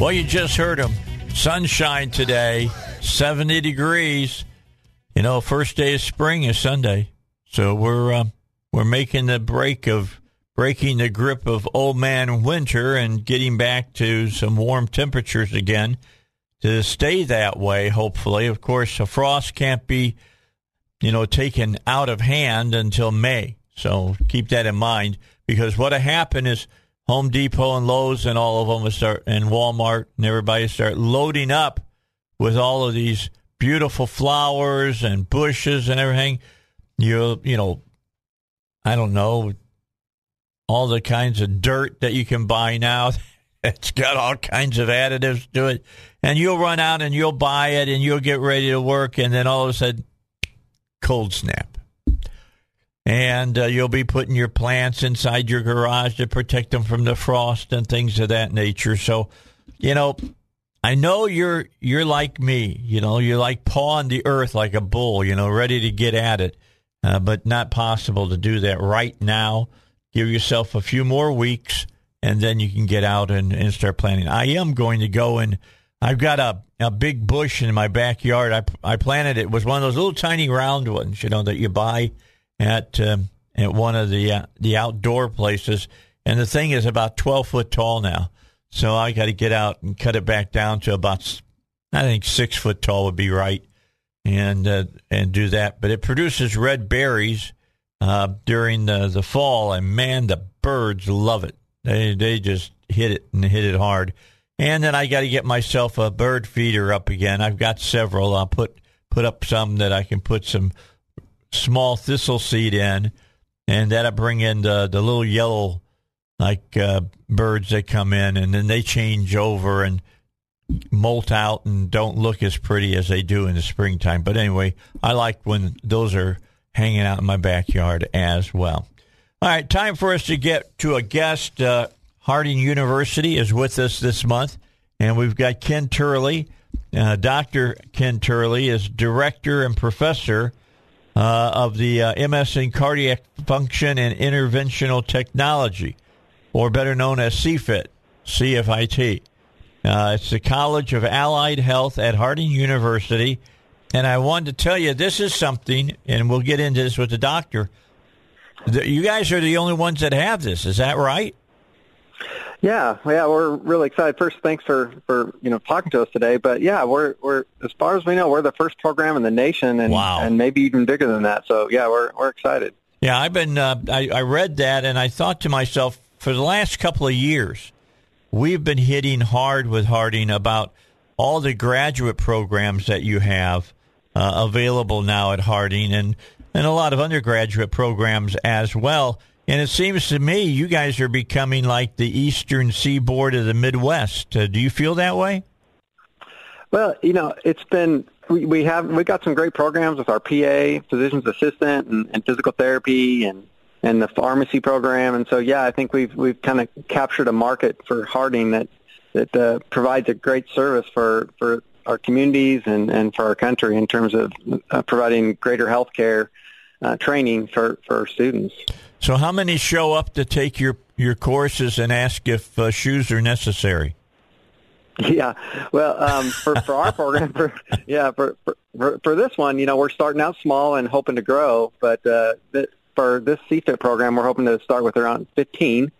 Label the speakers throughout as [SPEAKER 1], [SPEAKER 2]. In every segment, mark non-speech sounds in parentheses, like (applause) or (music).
[SPEAKER 1] Well, you just heard him. Sunshine today, 70 degrees. You know, first day of spring is Sunday. So we're uh, we're making the break of breaking the grip of old man winter and getting back to some warm temperatures again to stay that way hopefully. Of course, a frost can't be you know taken out of hand until May. So keep that in mind because what happened is Home Depot and Lowe's and all of them will start, and Walmart and everybody start loading up with all of these beautiful flowers and bushes and everything. You you know, I don't know, all the kinds of dirt that you can buy now. (laughs) It's got all kinds of additives to it, and you'll run out and you'll buy it and you'll get ready to work, and then all of a sudden, cold snap and uh, you'll be putting your plants inside your garage to protect them from the frost and things of that nature. So, you know, I know you're you're like me. You know, you're like pawing the earth like a bull. You know, ready to get at it, uh, but not possible to do that right now. Give yourself a few more weeks, and then you can get out and, and start planting. I am going to go and I've got a a big bush in my backyard. I I planted it. it was one of those little tiny round ones, you know, that you buy at um, at one of the uh, the outdoor places, and the thing is about twelve foot tall now. So I got to get out and cut it back down to about I think six foot tall would be right, and uh, and do that. But it produces red berries uh, during the the fall, and man, the birds love it. They they just hit it and hit it hard. And then I got to get myself a bird feeder up again. I've got several. I'll put put up some that I can put some small thistle seed in, and that'll bring in the, the little yellow like uh, birds that come in, and then they change over and molt out and don't look as pretty as they do in the springtime. But anyway, I like when those are hanging out in my backyard as well. All right, time for us to get to a guest. Uh, Harding University is with us this month, and we've got Ken Turley. Uh, Dr. Ken Turley is director and professor uh, of the uh, MS in Cardiac Function and Interventional Technology, or better known as CFIT, CFIT. Uh, it's the College of Allied Health at Harding University. And I wanted to tell you this is something, and we'll get into this with the doctor. You guys are the only ones that have this. Is that right?
[SPEAKER 2] Yeah, yeah, we're really excited. First, thanks for for you know talking to us today. But yeah, we're we're as far as we know, we're the first program in the nation, and
[SPEAKER 1] wow.
[SPEAKER 2] and maybe even bigger than that. So yeah, we're we're excited.
[SPEAKER 1] Yeah, I've been uh, I, I read that, and I thought to myself, for the last couple of years, we've been hitting hard with Harding about all the graduate programs that you have uh, available now at Harding, and and a lot of undergraduate programs as well. And it seems to me you guys are becoming like the eastern seaboard of the Midwest. Uh, do you feel that way?
[SPEAKER 2] Well, you know, it's been we, we have we got some great programs with our PA, physician's assistant, and, and physical therapy, and and the pharmacy program. And so, yeah, I think we've we've kind of captured a market for Harding that that uh, provides a great service for for our communities and and for our country in terms of uh, providing greater health care uh, training for for students.
[SPEAKER 1] So, how many show up to take your your courses and ask if uh, shoes are necessary?
[SPEAKER 2] Yeah, well, um, for for our program, for, yeah, for, for for this one, you know, we're starting out small and hoping to grow. But uh, th- for this CFIT program, we're hoping to start with around 15.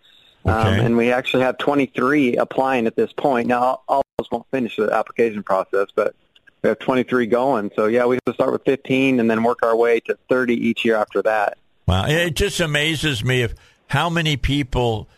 [SPEAKER 2] Um, and we actually have 23 applying at this point. Now, all all of us won't finish the application process, but we have 23 going. So, yeah, we have to start with 15 and then work our way to 30 each year after that.
[SPEAKER 1] Wow, it just amazes me of how many people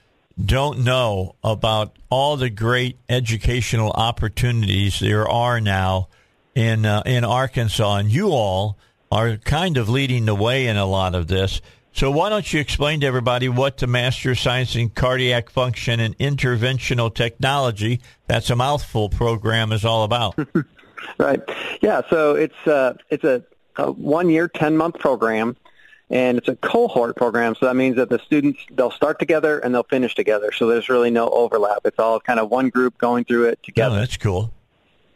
[SPEAKER 1] don't know about all the great educational opportunities there are now in uh, in Arkansas, and you all are kind of leading the way in a lot of this. So why don't you explain to everybody what the Master of Science in Cardiac Function and Interventional Technology, that's a mouthful program, is all about? (laughs)
[SPEAKER 2] Right. Yeah. So it's uh, it's a, a one year, ten month program, and it's a cohort program. So that means that the students they'll start together and they'll finish together. So there's really no overlap. It's all kind of one group going through it together.
[SPEAKER 1] oh, that's cool.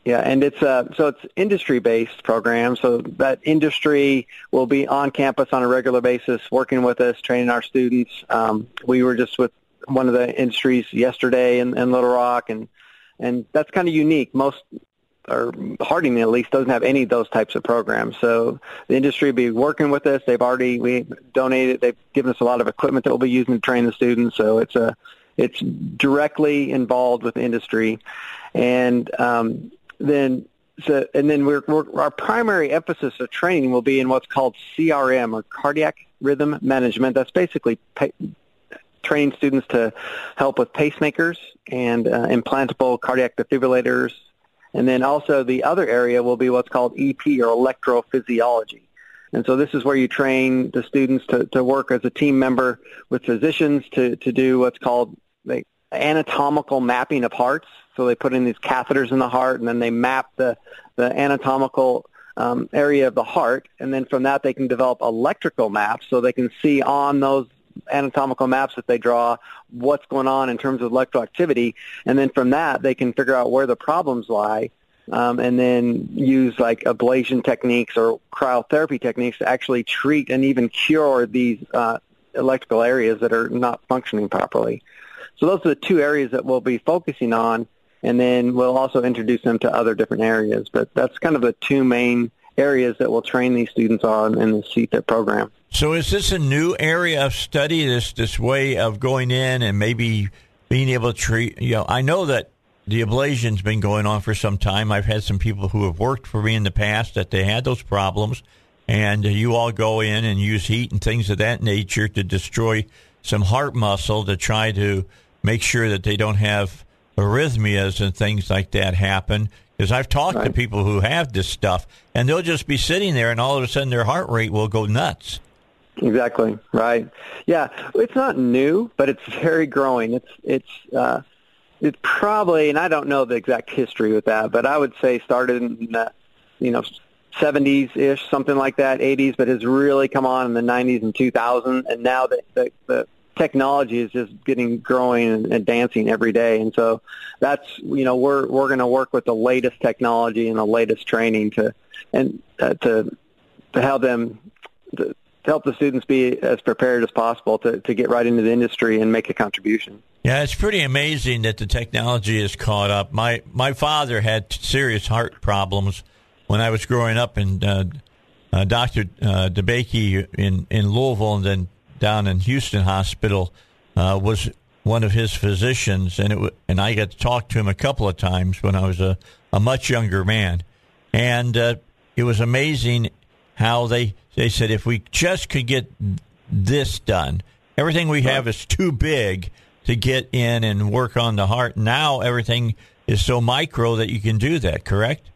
[SPEAKER 2] Yeah, and it's uh, so it's industry based program. So that industry will be on campus on a regular basis, working with us, training our students. Um, we were just with one of the industries yesterday in, in Little Rock, and and that's kind of unique. Most or Harding at least doesn't have any of those types of programs. So the industry will be working with us. They've already we donated. They've given us a lot of equipment that we'll be using to train the students. So it's a it's directly involved with industry, and um, then so and then we're, we're our primary emphasis of training will be in what's called CRM or cardiac rhythm management. That's basically pa- training students to help with pacemakers and uh, implantable cardiac defibrillators. And then also the other area will be what's called EP or electrophysiology. And so this is where you train the students to, to work as a team member with physicians to, to do what's called like anatomical mapping of hearts. So they put in these catheters in the heart and then they map the, the anatomical um, area of the heart. And then from that they can develop electrical maps so they can see on those anatomical maps that they draw what's going on in terms of electroactivity. And then from that they can figure out where the problems lie um, and then use like ablation techniques or cryotherapy techniques to actually treat and even cure these uh, electrical areas that are not functioning properly. So those are the two areas that we'll be focusing on, and then we'll also introduce them to other different areas. But that's kind of the two main areas that we'll train these students on in the CFIT program.
[SPEAKER 1] So is this a new area of study? This this way of going in and maybe being able to treat? You know, I know that the ablation's been going on for some time. I've had some people who have worked for me in the past that they had those problems, and uh, you all go in and use heat and things of that nature to destroy some heart muscle to try to make sure that they don't have arrhythmias and things like that happen. Because I've talked to people who have this stuff, and they'll just be sitting there, and all of a sudden their heart rate will go nuts.
[SPEAKER 2] Exactly. Right. Yeah. It's not new, but it's very growing. It's it's uh, it's probably, and I don't know the exact history with that, but I would say started in the, you know, 70s ish, something like that, 80s, but has really come on in the 90s and 2000, and now the the, the technology is just getting growing and advancing every day, and so that's you know we're we're going to work with the latest technology and the latest training to and uh, to to help them to, to help the students be as prepared as possible to, to get right into the industry and make a contribution.
[SPEAKER 1] Yeah, it's pretty amazing that the technology has caught up. My my father had serious heart problems when I was growing up, and uh, uh, Doctor uh, DeBakey in in Louisville, and then down in Houston Hospital uh, was one of his physicians, and it w- and I got to talk to him a couple of times when I was a, a much younger man, and uh, it was amazing how they they said if we just could get this done, everything we have is too big to get in and work on the heart. Now everything is so micro that you can do that. Correct?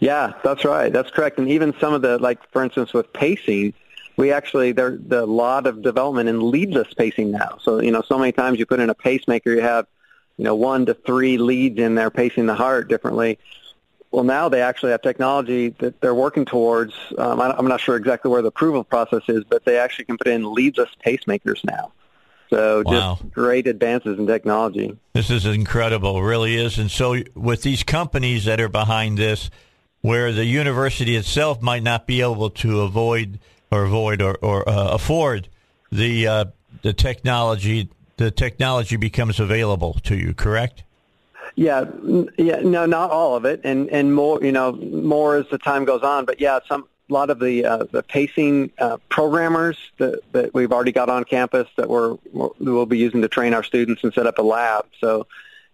[SPEAKER 2] Yeah, that's right. That's correct. And even some of the, like for instance, with pacing, we actually there's a lot of development in leadless pacing now. So you know, so many times you put in a pacemaker, you have you know one to three leads in there pacing the heart differently. Well, now they actually have technology that they're working towards. Um, I- I'm not sure exactly where the approval process is, but they actually can put in leadless pacemakers now. So just
[SPEAKER 1] Wow.
[SPEAKER 2] great advances in technology.
[SPEAKER 1] This is incredible, really is. And so, with these companies that are behind this, where the university itself might not be able to avoid or avoid or, or uh, afford the uh, the technology, the technology becomes available to you. Correct?
[SPEAKER 2] Yeah, yeah, no, not all of it, and and more, you know, more as the time goes on. But yeah, some a lot of the uh, the pacing uh, programmers that that we've already got on campus that we're we'll be using to train our students and set up a lab. So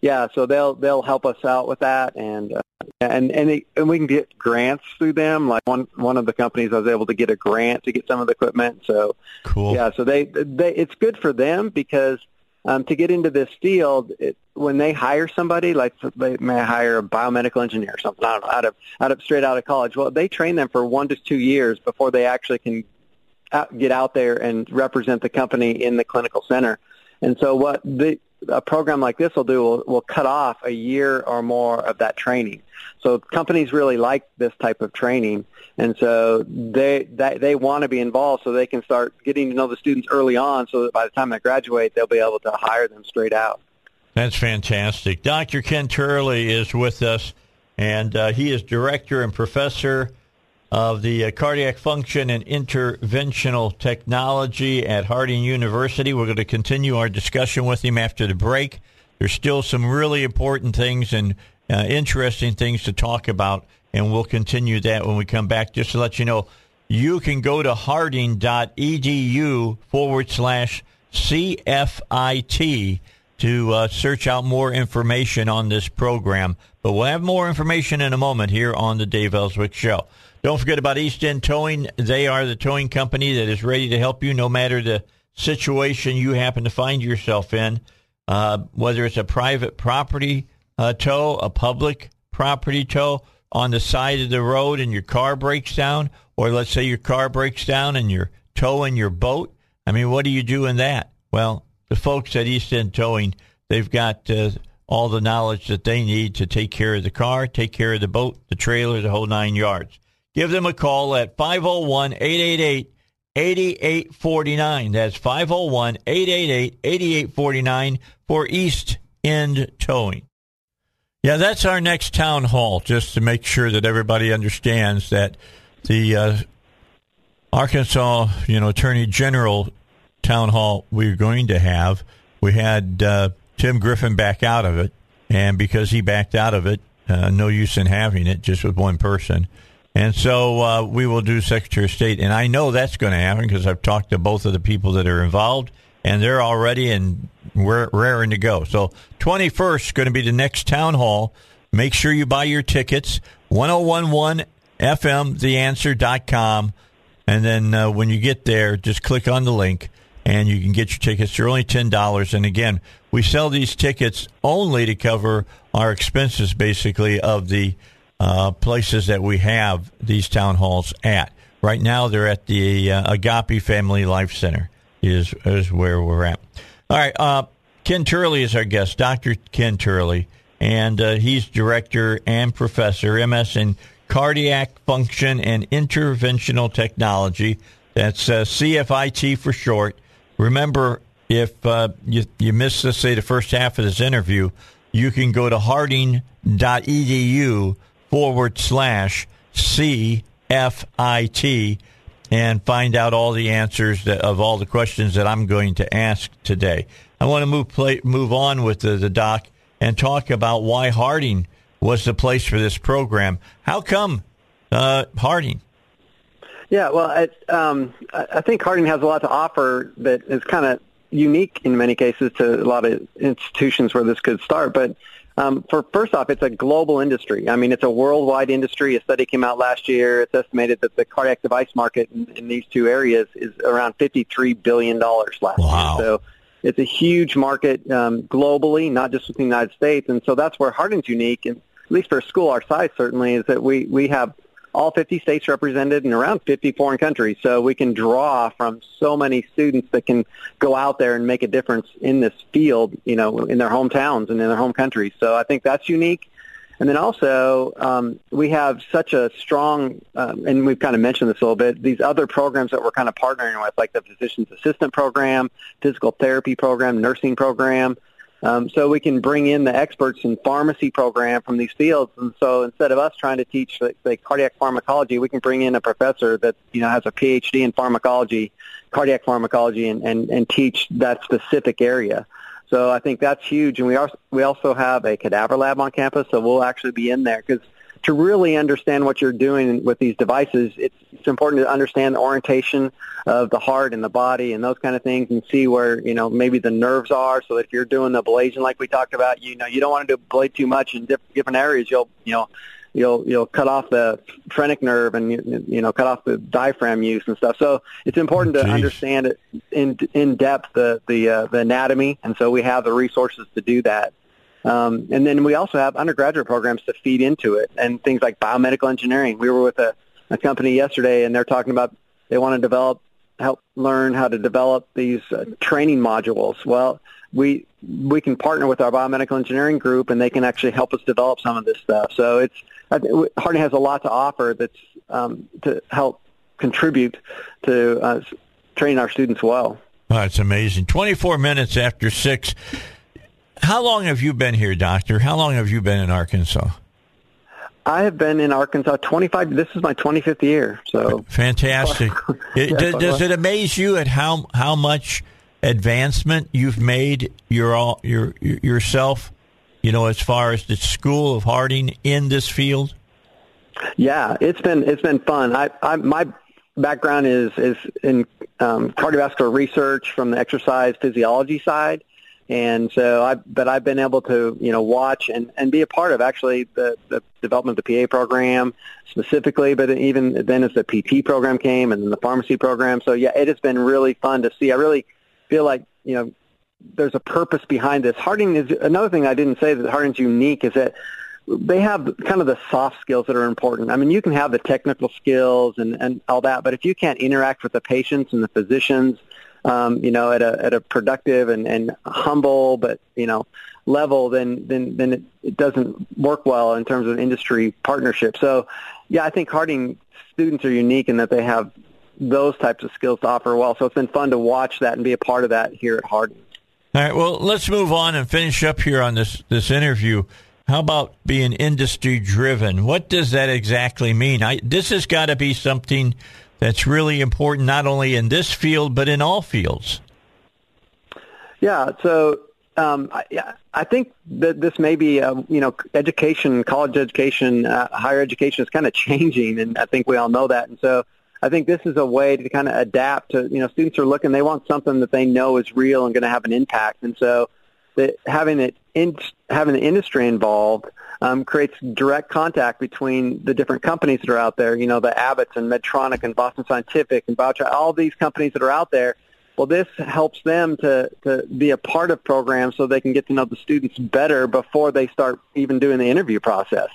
[SPEAKER 2] yeah, so they'll they'll help us out with that, and uh, and and, they, and we can get grants through them. Like one one of the companies, I was able to get a grant to get some of the equipment. So
[SPEAKER 1] cool.
[SPEAKER 2] Yeah, so they they it's good for them because um, to get into this field, it, when they hire somebody, like they may hire a biomedical engineer or something, I don't know, out of out of straight out of college. Well, they train them for one to two years before they actually can out, get out there and represent the company in the clinical center. And so, what the a program like this will do will, will cut off a year or more of that training. So companies really like this type of training, and so they they, they want to be involved so they can start getting to know the students early on, so that by the time they graduate, they'll be able to hire them straight out.
[SPEAKER 1] That's fantastic. Dr. Ken Turley is with us, and uh, he is director and professor of the uh, Cardiac Function and Interventional Technology at Harding University. We're going to continue our discussion with him after the break. There's still some really important things and uh, interesting things to talk about, and we'll continue that when we come back. Just to let you know, you can go to harding.edu forward slash CFIT to uh, search out more information on this program. But we'll have more information in a moment here on the Dave Elswick Show. Don't forget about East End Towing. They are the towing company that is ready to help you no matter the situation you happen to find yourself in, uh, whether it's a private property uh, tow, a public property tow on the side of the road and your car breaks down, or let's say your car breaks down and you're towing your boat. I mean, what do you do in that? Well, the folks at East End Towing, they've got uh, all the knowledge that they need to take care of the car, take care of the boat, the trailer, the whole nine yards. Give them a call at 501 888 8849. That's 501 888 8849 for East End Towing. Yeah, that's our next town hall, just to make sure that everybody understands that the uh, Arkansas, you know, Attorney General town hall we're going to have. We had uh, Tim Griffin back out of it, and because he backed out of it, uh, no use in having it just with one person. And so uh, we will do Secretary of State. And I know that's going to happen because I've talked to both of the people that are involved, and they're already and we're raring to go. So 21st is going to be the next town hall. Make sure you buy your tickets. 1011 fmtheanswer.com. And then uh, when you get there, just click on the link and you can get your tickets. They're only $10. And again, we sell these tickets only to cover our expenses, basically, of the uh, places that we have these town halls at. Right now, they're at the uh, Agape Family Life Center. Is is where we're at. All right, uh, Ken Turley is our guest, Doctor Ken Turley, and uh, he's director and professor, MS in cardiac function and interventional technology. That's uh, CFIT for short. Remember, if uh, you, you missed, let's say, the first half of this interview, you can go to harding.edu forward slash CFIT and find out all the answers that, of all the questions that I'm going to ask today. I want to move play, move on with the, the doc and talk about why Harding was the place for this program. How come uh, Harding?
[SPEAKER 2] Yeah, well, um, I think Harding has a lot to offer that is kind of unique in many cases to a lot of institutions where this could start. But um, for first off, it's a global industry. I mean, it's a worldwide industry. A study came out last year. It's estimated that the cardiac device market in, in these two areas is around fifty-three billion dollars last
[SPEAKER 1] wow.
[SPEAKER 2] year. So it's a huge market um, globally, not just within the United States. And so that's where Harding's unique, and at least for a school our size, certainly, is that we we have all 50 states represented and around 50 foreign countries. So we can draw from so many students that can go out there and make a difference in this field, you know, in their hometowns and in their home countries. So I think that's unique. And then also, um, we have such a strong, um, and we've kind of mentioned this a little bit, these other programs that we're kind of partnering with, like the Physician's Assistant Program, Physical Therapy Program, Nursing Program, um, so we can bring in the experts in pharmacy program from these fields. And so instead of us trying to teach like, cardiac pharmacology, we can bring in a professor that you know has a PhD in pharmacology, cardiac pharmacology, and, and, and teach that specific area. So I think that's huge. And we are we also have a cadaver lab on campus, so we'll actually be in there because to really understand what you're doing with these devices, it's, it's important to understand the orientation of the heart and the body and those kind of things and see where, you know, maybe the nerves are so that if you're doing the ablation like we talked about, you know, you don't want to do ablate too much in different areas. You'll, you know, you'll you'll cut off the phrenic nerve and you, you know cut off the diaphragm use and stuff. So it's important to understand it in in depth the the uh, the anatomy, and so we have the resources to do that. Um, and then we also have undergraduate programs to feed into it, and things like biomedical engineering. We were with a, a company yesterday, and they're talking about they want to develop help learn how to develop these uh, training modules. Well, we we can partner with our biomedical engineering group, and they can actually help us develop some of this stuff. So it's Harding has a lot to offer that's um, to help contribute to uh, training our students well.
[SPEAKER 1] Oh, amazing. 24 minutes after 6. How long have you been here, Doctor? How long have you been in Arkansas?
[SPEAKER 2] I have been in Arkansas 25. This is my 25th year. So
[SPEAKER 1] fantastic. (laughs) it, does, does it amaze you at how how much advancement you've made your all your yourself you know, as far as the school of Harding in this field?
[SPEAKER 2] Yeah, it's been it's been fun. I, I my background is is in um, cardiovascular research from the exercise physiology side, and so I but I've been able to you know watch and and be a part of actually the the development of the PA program specifically, but even then as the PT program came and then the pharmacy program. So yeah, it has been really fun to see. I really feel like you know there's a purpose behind this. Harding is another thing I didn't say that Harding's unique is that they have kind of the soft skills that are important. I mean, you can have the technical skills and, and all that, but if you can't interact with the patients and the physicians, um, you know, at a at a productive and, and humble but you know level, then then then it, it doesn't work well in terms of industry partnership. So, yeah, I think Harding students are unique in that they have those types of skills to offer well. So it's been fun to watch that and be a part of that here at Harding.
[SPEAKER 1] All right. Well, let's move on and finish up here on this this interview. How about being industry driven? What does that exactly mean? I, this has got to be something that's really important, not only in this field but in all fields.
[SPEAKER 2] Yeah. So um, I, I think that this may be, uh, you know, education, college education, uh, higher education is kind of changing, and I think we all know that. And so I think this is a way to kind of adapt to, you know, students are looking, they want something that they know is real and going to have an impact. And so that having it in, having the industry involved um, creates direct contact between the different companies that are out there, you know, the Abbotts and Medtronic and Boston Scientific and Biotra, all these companies that are out there. Well, this helps them to, to be a part of programs so they can get to know the students better before they start even doing the interview process.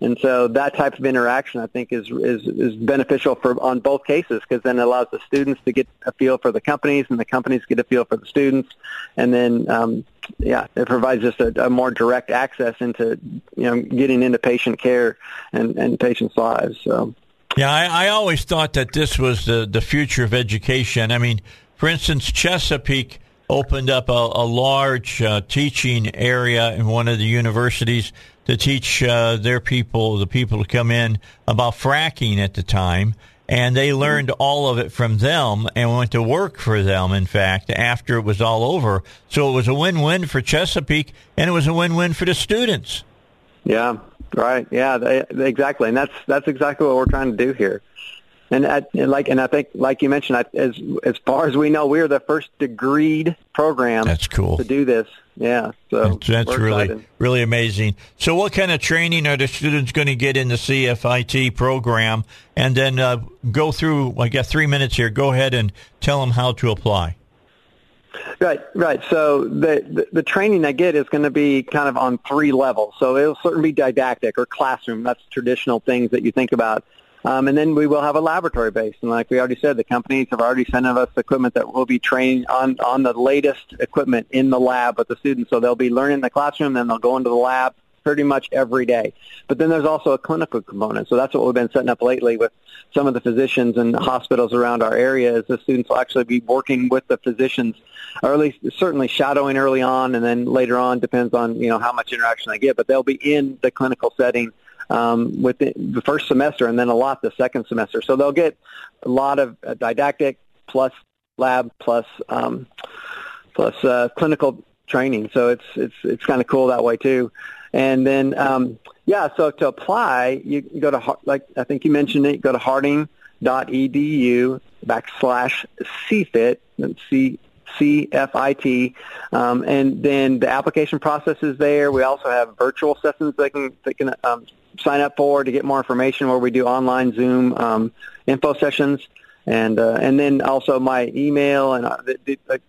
[SPEAKER 2] And so that type of interaction, I think, is is, is beneficial for on both cases because then it allows the students to get a feel for the companies, and the companies get a feel for the students, and then um, yeah, it provides just a, a more direct access into you know getting into patient care and and patients' lives. So.
[SPEAKER 1] Yeah, I, I always thought that this was the the future of education. I mean, for instance, Chesapeake opened up a, a large uh, teaching area in one of the universities to teach uh, their people, the people to come in, about fracking at the time. And they learned all of it from them and went to work for them, in fact, after it was all over. So it was a win-win for Chesapeake and it was a win-win for the students.
[SPEAKER 2] Yeah, right. Yeah, they, exactly. And that's, that's exactly what we're trying to do here. And, and like, and I think, like you mentioned, I, as as far as we know, we are the first degreed program.
[SPEAKER 1] That's cool
[SPEAKER 2] to do this. Yeah, so
[SPEAKER 1] that's, that's really excited. really amazing. So, what kind of training are the students going to get in the CFIT program? And then uh, go through. I got three minutes here. Go ahead and tell them how to apply.
[SPEAKER 2] Right, right. So the, the, the training they get is going to be kind of on three levels. So it'll certainly be didactic or classroom. That's traditional things that you think about. Um, and then we will have a laboratory base. And like we already said, the companies have already sent us equipment that will be trained on, on the latest equipment in the lab with the students. So they'll be learning in the classroom, then they'll go into the lab pretty much every day. But then there's also a clinical component. So that's what we've been setting up lately with some of the physicians and hospitals around our area is the students will actually be working with the physicians or at least certainly shadowing early on and then later on depends on, you know, how much interaction they get, but they'll be in the clinical setting um, with the, first semester and then a lot the second semester. So they'll get a lot of uh, didactic plus lab plus um, plus uh, clinical training. So it's it's it's kind of cool that way too. And then um, Yeah, so to apply, you go to like I think you mentioned it. Go to harding.edu backslash CFIT. C CFIT, um, and then the application process is there. We also have virtual sessions they can they can um, sign up for to get more information, where we do online Zoom um, info sessions, and uh, and then also my email and uh, the, the,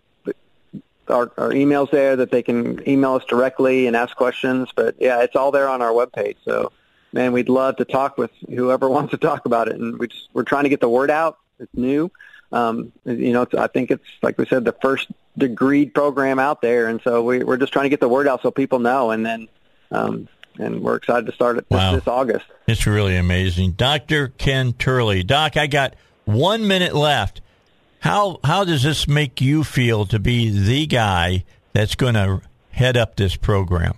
[SPEAKER 2] our, our emails there that they can email us directly and ask questions. But yeah, it's all there on our webpage. So man, we'd love to talk with whoever (laughs) wants to talk about it, and we just we're trying to get the word out. It's new. Um, you know, I think it's like we said, the first degree program out there, and so we, we're just trying to get the word out so people know, and then um, and we're excited to start it this, wow. this August.
[SPEAKER 1] It's really amazing, Doctor Ken Turley. Doc, I got one minute left. How how does this make you feel to be the guy that's going to head up this program?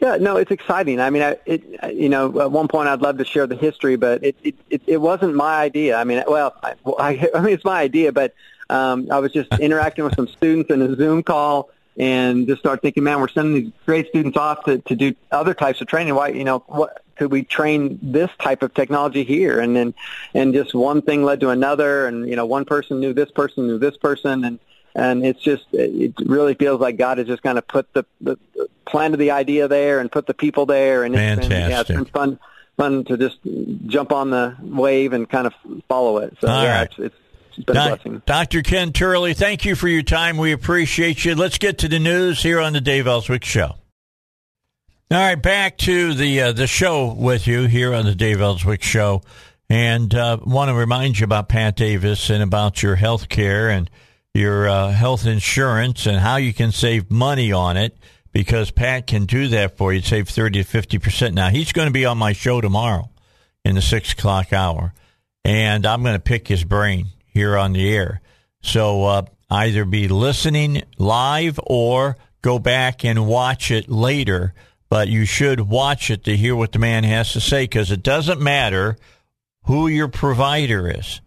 [SPEAKER 2] Yeah, no, it's exciting. I mean, I, it, you know, at one point I'd love to share the history, but it it, it, it wasn't my idea. I mean, well, I, (laughs) I mean, it's my idea, but um, I was just (laughs) interacting with some students in a Zoom call and just start thinking, man, we're sending these great students off to, to do other types of training. Why, you know, what could we train this type of technology here? And then, and just one thing led to another, and you know, one person knew this person knew this person, and and it's just it really feels like God has just kind of put the, the, planted the idea there and put the people there, and
[SPEAKER 1] it's been,
[SPEAKER 2] yeah, it's been fun fun to just jump on the wave and kind of follow it. So
[SPEAKER 1] All
[SPEAKER 2] yeah,
[SPEAKER 1] right.
[SPEAKER 2] it's, it's been a blessing.
[SPEAKER 1] Dr. Ken Turley, thank you for your time. We appreciate you. Let's get to the news here on the Dave Elswick Show. All right, back to the uh, the show with you here on the Dave Elswick Show, and uh, want to remind you about Pat Davis and about your health care and your uh, health insurance and how you can save money on it because Pat can do that for you. Save 30 to 50%. Now, he's going to be on my show tomorrow in the six o'clock hour, and I'm going to pick his brain here on the air. So uh, either be listening live or go back and watch it later. But you should watch it to hear what the man has to say because it doesn't matter who your provider is.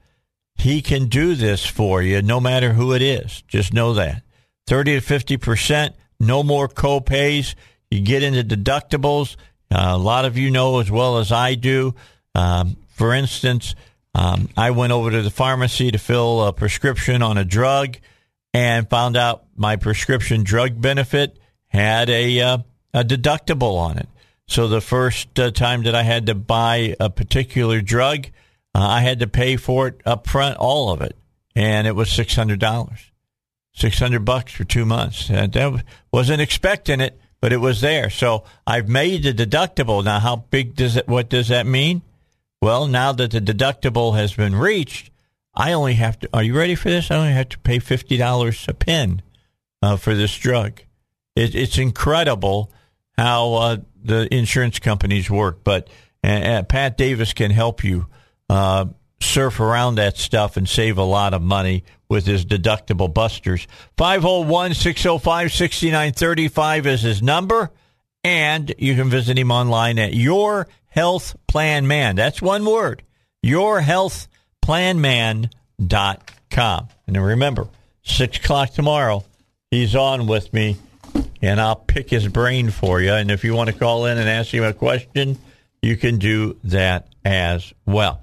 [SPEAKER 1] He can do this for you no matter who it is. Just know that. 30 to 50%, no more copays. You get into deductibles. Uh, a lot of you know as well as I do. Um, for instance, um, I went over to the pharmacy to fill a prescription on a drug and found out my prescription drug benefit had a, uh, a deductible on it. So the first uh, time that I had to buy a particular drug, uh, I had to pay for it up front, all of it, and it was six hundred dollars, six hundred bucks for two months. And that wasn't expecting it, but it was there. So I've made the deductible. Now, how big does it? What does that mean? Well, now that the deductible has been reached, I only have to. Are you ready for this? I only have to pay fifty dollars a pin uh, for this drug. It, it's incredible how uh, the insurance companies work, but uh, Pat Davis can help you uh, surf around that stuff and save a lot of money with his deductible busters. 501 605 6935 is his number. And you can visit him online at Your Health Plan Man. That's one word. YourHealthPlanMan.com. And remember, 6 o'clock tomorrow, he's on with me, and I'll pick his brain for you. And if you want to call in and ask him a question, you can do that as well.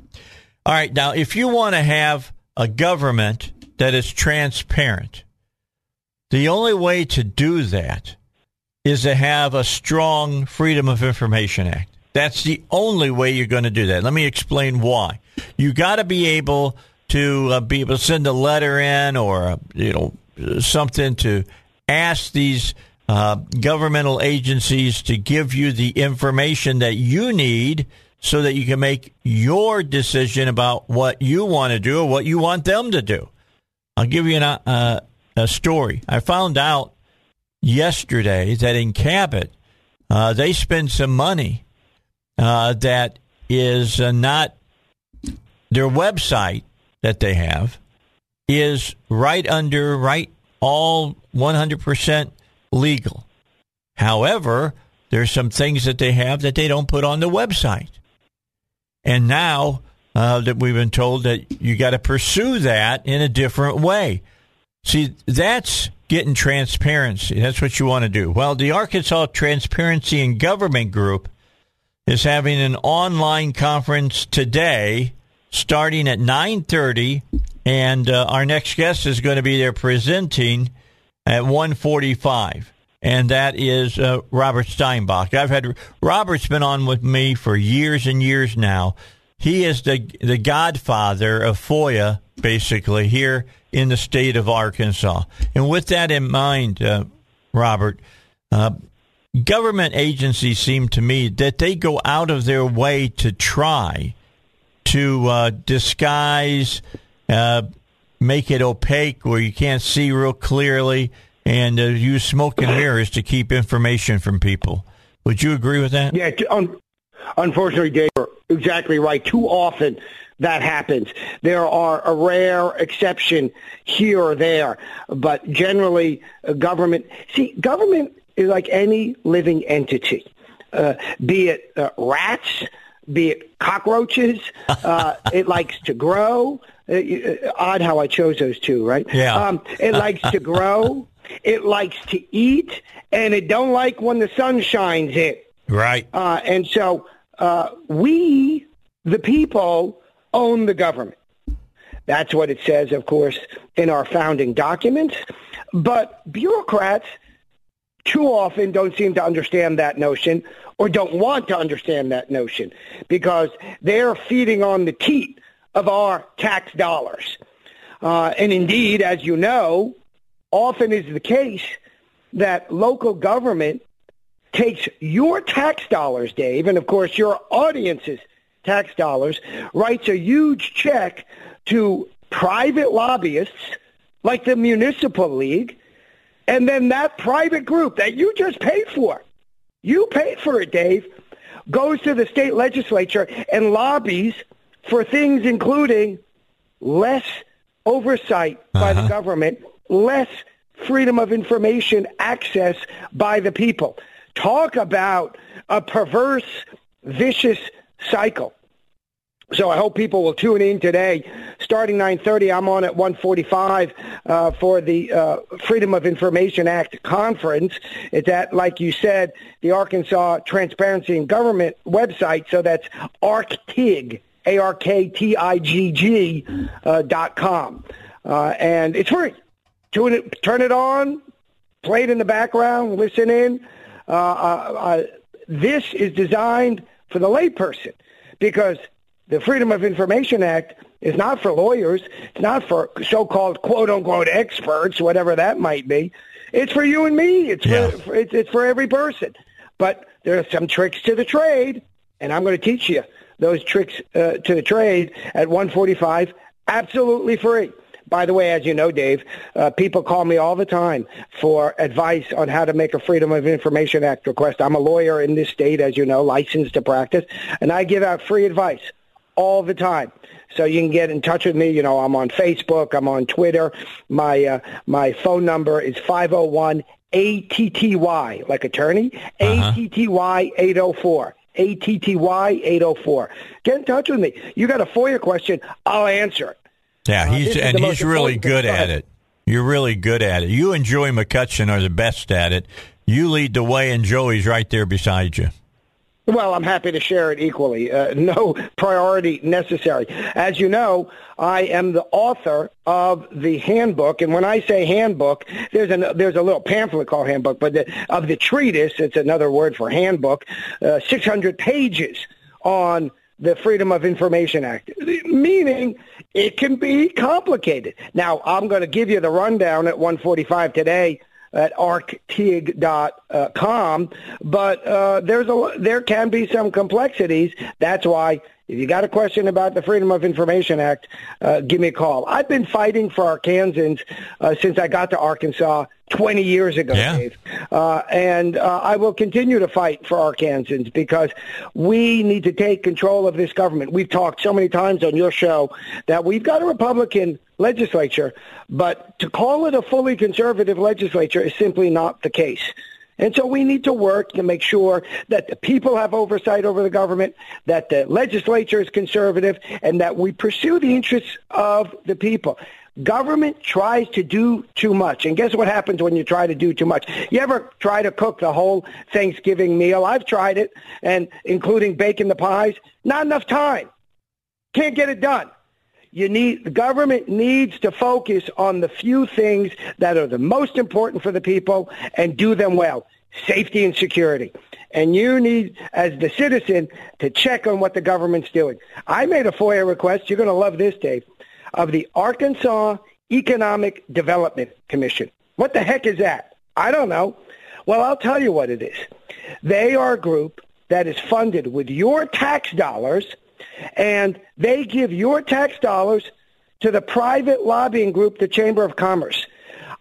[SPEAKER 1] All right, now, if you want to have a government that is transparent, the only way to do that is to have a strong Freedom of Information Act. That's the only way you're going to do that. Let me explain why. You got to be able to uh, be able to send a letter in or uh, you know something to ask these uh, governmental agencies to give you the information that you need so that you can make your decision about what you want to do or what you want them to do. I'll give you an, uh, a story. I found out yesterday that in Cabot, uh, they spend some money uh, that is uh, not their website that they have is right under right all 100% legal. However, there's some things that they have that they don't put on the website. And now uh, that we've been told that you got to pursue that in a different way. See, that's getting transparency. That's what you want to do. Well, the Arkansas Transparency and Government Group is having an online conference today starting at 9.30 and uh, our next guest is going to be there presenting at 1.45 and that is uh, robert steinbuch. I've had robert's been on with me for years and years now. He is the the godfather of foia basically here in the state of arkansas. And with that in mind uh, robert uh, government agencies seem to me that they go out of their way to try to uh, disguise, uh, make it opaque where you can't see real clearly, and uh, use smoke and mirrors to keep information from people. Would you agree with that?
[SPEAKER 3] Yeah, un- unfortunately, Dave, you're exactly right. Too often that happens. There are a rare exception here or there, but generally, government. See, government is like any living entity, uh, be it uh, rats, be it cockroaches. (laughs) Uh, it likes to grow. Uh, uh, odd how I chose those two, right?
[SPEAKER 1] Yeah. Um,
[SPEAKER 3] it likes to grow. (laughs) It likes to eat, and it don't like when the sun shines in.
[SPEAKER 1] Right.
[SPEAKER 3] Uh, and so uh, we, the people, own the government. That's what it says, of course, in our founding documents. But bureaucrats too often don't seem to understand that notion or don't want to understand that notion because they're feeding on the teat of our tax dollars. Uh, and indeed, as you know, often is the case that local government takes your tax dollars, Dave, and of course your audience's tax dollars, writes a huge check to private lobbyists like the Municipal League and then that private group that you just paid for, you paid for it, Dave, goes to the state legislature and lobbies for things including less oversight uh-huh. by the uh-huh. government, less freedom of information access by the people. Talk about a perverse, vicious cycle. So I hope people will tune in today. Starting 9:30, I'm on at 1:45 uh, for the uh, Freedom of Information Act conference. It's at, like you said, the Arkansas Transparency in Government website. So that's ARKTIG, A-R-K-T-I-G-G uh, dot com, uh, and it's free. Tune it, turn it on, play it in the background, listen in. Uh, uh, this is designed for the layperson because the Freedom of Information Act is not for lawyers. It's not for so-called quote-unquote experts, whatever that might be. It's for you and me. It's yeah. for, it's, it's for every person. But there are some tricks to the trade, and I'm going to teach you those tricks uh, to the trade at 145, absolutely free. By the way, as you know, Dave, uh, people call me all the time for advice on how to make a Freedom of Information Act request. I'm a lawyer in this state, as you know, licensed to practice, and I give out free advice all the time. So you can get in touch with me. You know, I'm on Facebook. I'm on Twitter. My uh, my phone number is 501 ATTY, like attorney, uh-huh. ATTY 804. ATTY 804. Get in touch with me. You got a FOIA question, I'll answer it.
[SPEAKER 1] Yeah, uh, he's uh, and he's really good at it. You're really good at it. You and Joey McCutchen are the best at it. You lead the way, and Joey's right there beside you.
[SPEAKER 3] Well, I'm happy to share it equally. Uh, no priority necessary. As you know, I am the author of the handbook, and when I say handbook, there's a there's a little pamphlet called handbook, but the, of the treatise, it's another word for handbook, uh, 600 pages on the Freedom of Information Act, meaning it can be complicated. Now, I'm going to give you the rundown at 145 today at arktig.com. But uh, there's a there can be some complexities. That's why if you got a question about the Freedom of Information Act, uh, give me a call. I've been fighting for Arkansans uh, since I got to Arkansas 20 years ago,
[SPEAKER 1] yeah.
[SPEAKER 3] Dave. Uh, and uh, I will continue to fight for Arkansans because we need to take control of this government. We've talked so many times on your show that we've got a Republican legislature, but to call it a fully conservative legislature is simply not the case. And so we need to work to make sure that the people have oversight over the government, that the legislature is conservative, and that we pursue the interests of the people. government tries to do too much. And guess what happens when you try to do too much? You ever try to cook the whole Thanksgiving meal? I've tried it, and including baking the pies. Not enough time. Can't get it done. You need the government needs to focus on the few things that are the most important for the people and do them well. Safety and security. And you need, as the citizen, to check on what the government's doing. I made a FOIA request. You're going to love this, Dave of the Arkansas Economic Development Commission. What the heck is that? I don't know. Well, I'll tell you what it is. They are a group that is funded with your tax dollars, and they give your tax dollars to the private lobbying group, the Chamber of Commerce.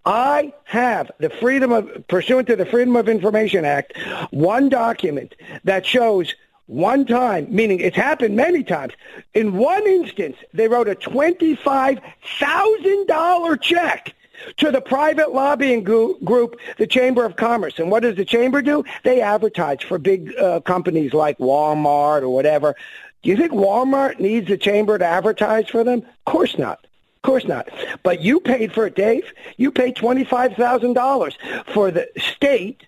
[SPEAKER 3] I have the freedom of, pursuant to the Freedom of Information Act, one document that shows one time, meaning it's happened many times. In one instance, they wrote a $25,000 check to the private lobbying group, the Chamber of Commerce. And what does the Chamber do? They advertise for big uh, companies like Walmart or whatever. Do you think Walmart needs the Chamber to advertise for them? Of course not. Of course not. But you paid for it, Dave. You paid $25,000 for the state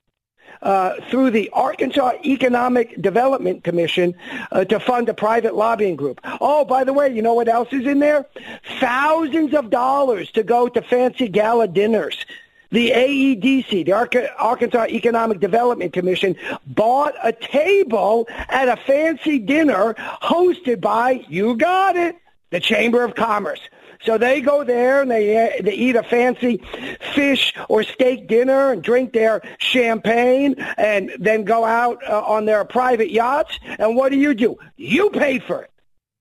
[SPEAKER 3] uh, through the Arkansas Economic Development Commission uh, to fund a private lobbying group. Oh, by the way, you know what else is in there? Thousands of dollars to go to fancy gala dinners. The AEDC, the Arkansas Economic Development Commission, bought a table at a fancy dinner hosted by, you got it, the Chamber of Commerce. So they go there and they they eat a fancy fish or steak dinner and drink their champagne and then go out uh, on their private yachts. And what do you do? You pay for it.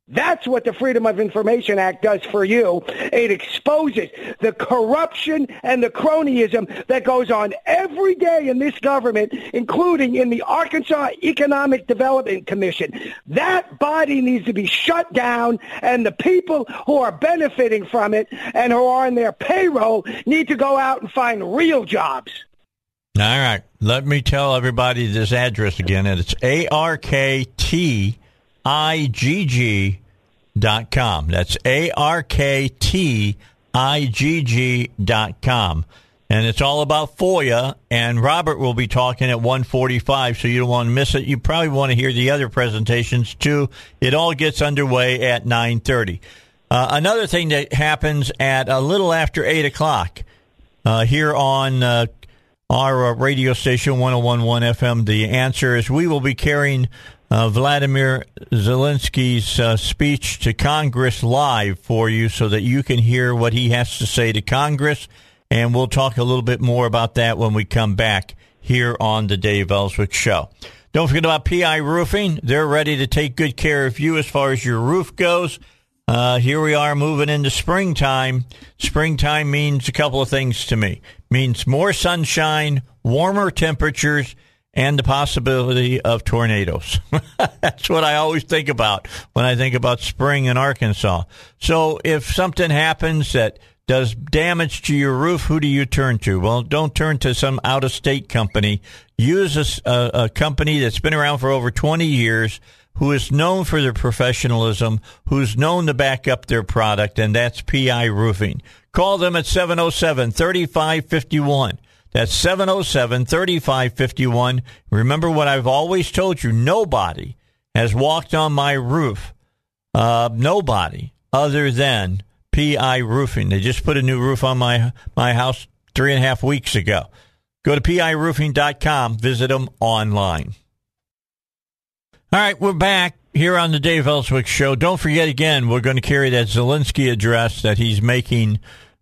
[SPEAKER 3] That's what the Freedom of Information Act does for you. It exposes the corruption and the cronyism that goes on every day in this government, including in the Arkansas Economic Development Commission. That body needs to be shut down, and the people who are benefiting from it and who are on their payroll need to go out and find real jobs.
[SPEAKER 1] All right. Let me tell everybody this address again. And it's A R K T I G G dot com. That's A R K T I G G dot com. And it's all about FOIA. And Robert will be talking at 145, so you don't want to miss it. You probably want to hear the other presentations too. It all gets underway at 930. Uh, another thing that happens at a little after 8 o'clock uh, here on uh, our uh, radio station 1011 FM, the answer is we will be carrying uh, Vladimir Zelensky's uh, speech to Congress live for you so that you can hear what he has to say to Congress. And we'll talk a little bit more about that when we come back here on the Dave Elswick Show. Don't forget about PI Roofing. They're ready to take good care of you as far as your roof goes. Uh, here we are moving into springtime. Springtime means a couple of things to me. Means more sunshine, warmer temperatures, and the possibility of tornadoes. (laughs) That's what I always think about when I think about spring in Arkansas. So if something happens that does damage to your roof, who do you turn to? Well, don't turn to some out of state company. Use a, a, company that's been around for over 20 years, who is known for their professionalism, who's known to back up their product, and that's PI Roofing. Call them at 707 3551. That's 707 3551. Remember what I've always told you nobody has walked on my roof. Uh, nobody other than PI Roofing. They just put a new roof on my, my house three and a half weeks ago. Go to piroofing.com, visit them online. All right, we're back here on the Dave Elswick Show. Don't forget again, we're going to carry that Zelensky address that he's making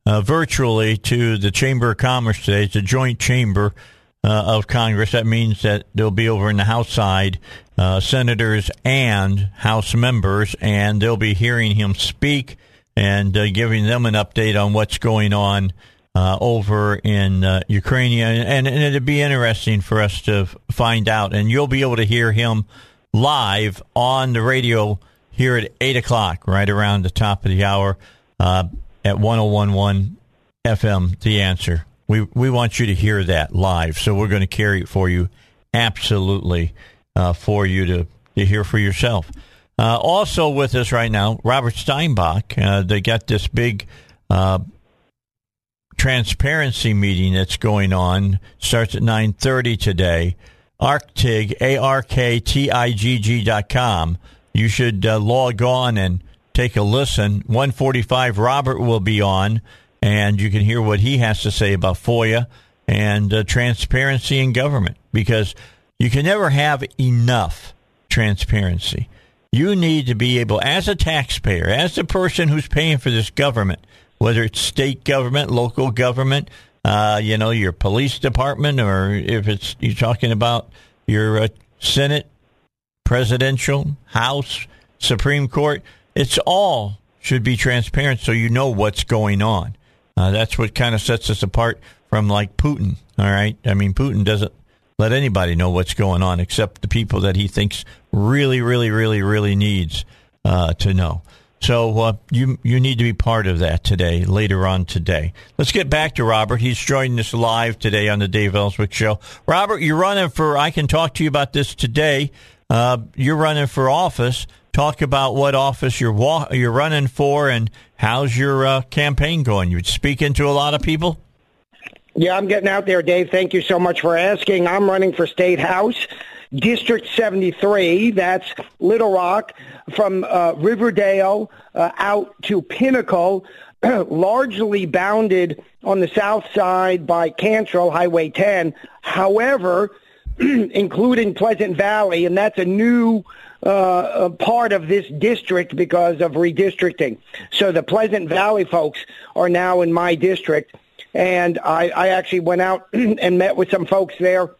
[SPEAKER 1] uh, virtually to the Chamber of Commerce today. It's a joint chamber uh, of Congress. That means that they'll be over in the House side, uh, senators and House members, and they'll be hearing him speak and uh, giving them an update on what's going on uh, over in uh, Ukraine. And, and it'd be interesting for us to find out. And you'll be able to hear him live on the radio here at 8 o'clock, right around the top of the hour. Uh, at 1011 FM, the answer. We, we want you to hear that live. So we're going to carry it for you absolutely uh, for you to, to hear for yourself. Uh, also with us right now, Robert Steinbuch. Uh, they got this big uh, transparency meeting that's going on. Starts at 9.30 today. ARKTIG, A-R-K-T-I-G-G dot com. You should uh, log on and take a listen. 145 Robert will be on, and you can hear what he has to say about FOIA and uh, transparency in government because you can never have enough transparency. You need to be able, as a taxpayer, as the person who's paying for this government, whether it's state government, local government, uh, you know, your police department, or if it's you're talking about your uh, Senate, presidential, House, Supreme Court, it's all should be transparent so you know what's going on. Uh, that's what kind of sets us apart from like Putin. All right, I mean Putin doesn't let anybody know what's going on except the people that he thinks really, really, really, really needs uh, to know. So uh, you you need to be part of that today, later on today. Let's get back to Robert. He's joining us live today on the Dave Elswick Show. Robert, you're running for. I can talk to you about this today. Uh, you're running for office. Talk about what office you're wa- you're running for and how's your uh, campaign going. You speaking to a lot of people.
[SPEAKER 3] Yeah, I'm getting out there, Dave. Thank you so much for asking. I'm running for State House. District 73, that's Little Rock, from uh, Riverdale uh, out to Pinnacle, (clears throat) largely bounded on the south side by Cantrell Highway 10. However, (clears throat) including Pleasant Valley, and that's a new uh, part of this district because of redistricting. So the Pleasant Valley folks are now in my district. And I, I actually went out (clears throat) and met with some folks there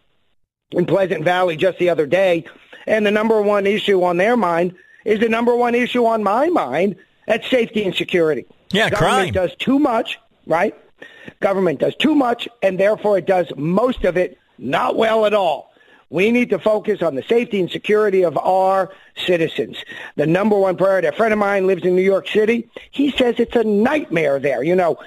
[SPEAKER 3] in Pleasant Valley just the other day. And the number one issue on their mind is the number one issue on my mind. That's safety and security.
[SPEAKER 1] Yeah,
[SPEAKER 3] Government
[SPEAKER 1] crime.
[SPEAKER 3] does too much, right? Government does too much, and therefore it does most of it not well at all. We need to focus on the safety and security of our citizens. The number one priority. A friend of mine lives in New York City. He says it's a nightmare there. You know,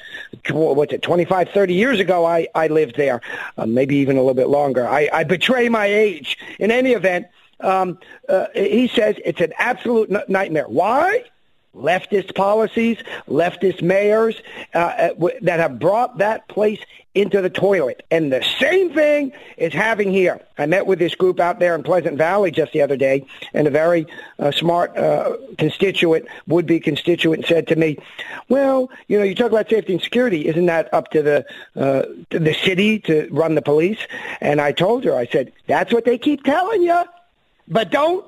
[SPEAKER 3] what's it, 25, 30 years ago I, I lived there, uh, maybe even a little bit longer. I, I betray my age. In any event, um, uh, he says it's an absolute n- nightmare. Why? leftist policies, leftist mayors uh, that have brought that place into the toilet. And the same thing is happening here. I met with this group out there in Pleasant Valley just the other day, and a very uh, smart uh, constituent, would-be constituent, said to me, "Well, you know, you talk about safety and security. Isn't that up to the uh, to the city to run the police?" And I told her, I said, "That's what they keep telling you, but don't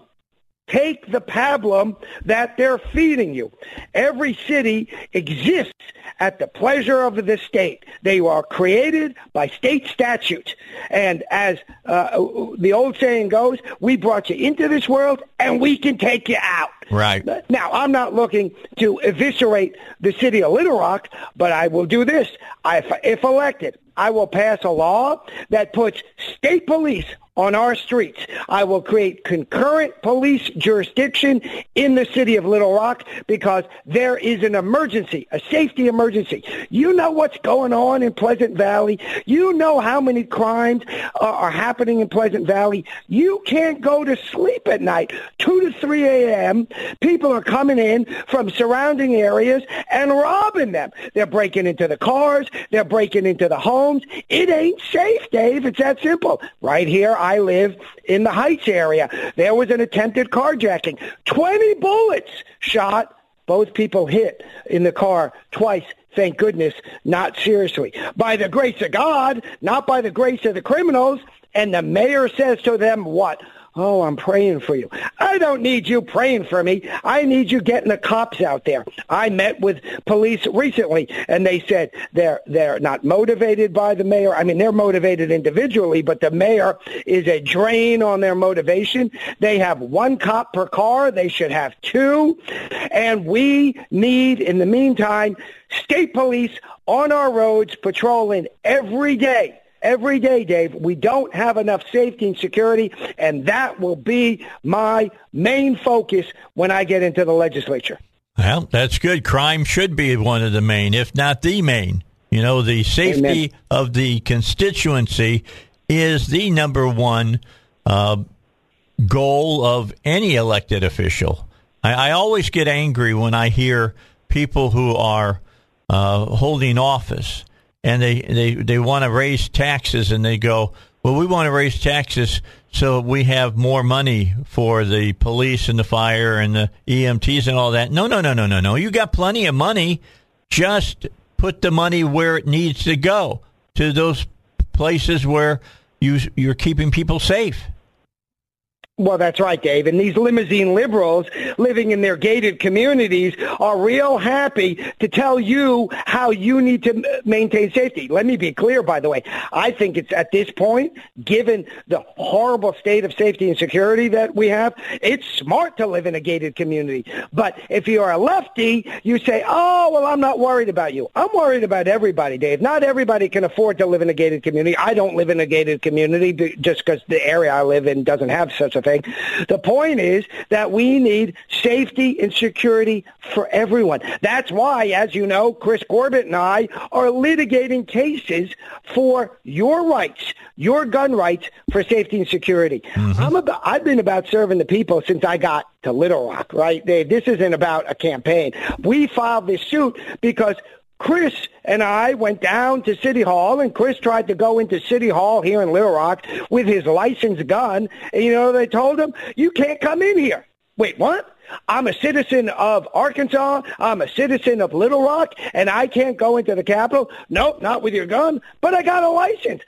[SPEAKER 3] Take the pablum that they're feeding you. Every city exists at the pleasure of the state. They are created by state statute. And as uh, the old saying goes, we brought you into this world and we can take you out.
[SPEAKER 1] Right.
[SPEAKER 3] Now, I'm not looking to eviscerate the city of Little Rock, but I will do this. I, if elected, I will pass a law that puts state police on our streets. I will create concurrent police jurisdiction in the city of Little Rock because there is an emergency, a safety emergency. You know what's going on in Pleasant Valley. You know how many crimes uh, are happening in Pleasant Valley. You can't go to sleep at night. 2 to 3 a.m., people are coming in from surrounding areas and robbing them. They're breaking into the cars. They're breaking into the homes. It ain't safe, Dave. It's that simple. Right here, I live in the Heights area. There was an attempted carjacking. 20 bullets shot. Both people hit in the car twice. Thank goodness, not seriously. By the grace of God, not by the grace of the criminals. And the mayor says to them, what? Oh, I'm praying for you. I don't need you praying for me. I need you getting the cops out there. I met with police recently and they said they're they're not motivated by the mayor. I mean, they're motivated individually, but the mayor is a drain on their motivation. They have one cop per car. They should have two. And we need in the meantime state police on our roads patrolling every day every day, Dave. We don't have enough safety and security, and that will be my main focus when I get into the legislature.
[SPEAKER 1] Well, that's good. Crime should be one of the main, if not the main. You know, the safety
[SPEAKER 3] Amen.
[SPEAKER 1] of the constituency is the number one uh, goal of any elected official. I, I, always get angry when I hear people who are uh, holding office and they they they want to raise taxes, and they go, well, we want to raise taxes so we have more money for the police and the fire and the EMTs and all that. No, no, no, no, no, no. You got plenty of money. Just put the money where it needs to go to those places where you you're keeping people safe.
[SPEAKER 3] Well, that's right, Dave. And these limousine liberals living in their gated communities are real happy to tell you how you need to maintain safety. Let me be clear, by the way. I think it's at this point, given the horrible state of safety and security that we have, it's smart to live in a gated community. But if you're a lefty, you say, oh, well, I'm not worried about you. I'm worried about everybody, Dave. Not everybody can afford to live in a gated community. I don't live in a gated community just because the area I live in doesn't have such a thing. The point is that we need safety and security for everyone. That's why, as you know, Chris Corbett and I are litigating cases for your rights, your gun rights for safety and security. Mm-hmm. I'm about, I've been about serving the people since I got to Little Rock, right? This isn't about a campaign. We filed this suit because Chris and I went down to City Hall, and Chris tried to go into City Hall here in Little Rock with his licensed gun. And you know, they told him, you can't come in here. Wait, what? I'm a citizen of Arkansas. I'm a citizen of Little Rock, and I can't go into the Capitol. Nope, not with your gun, but I got a license.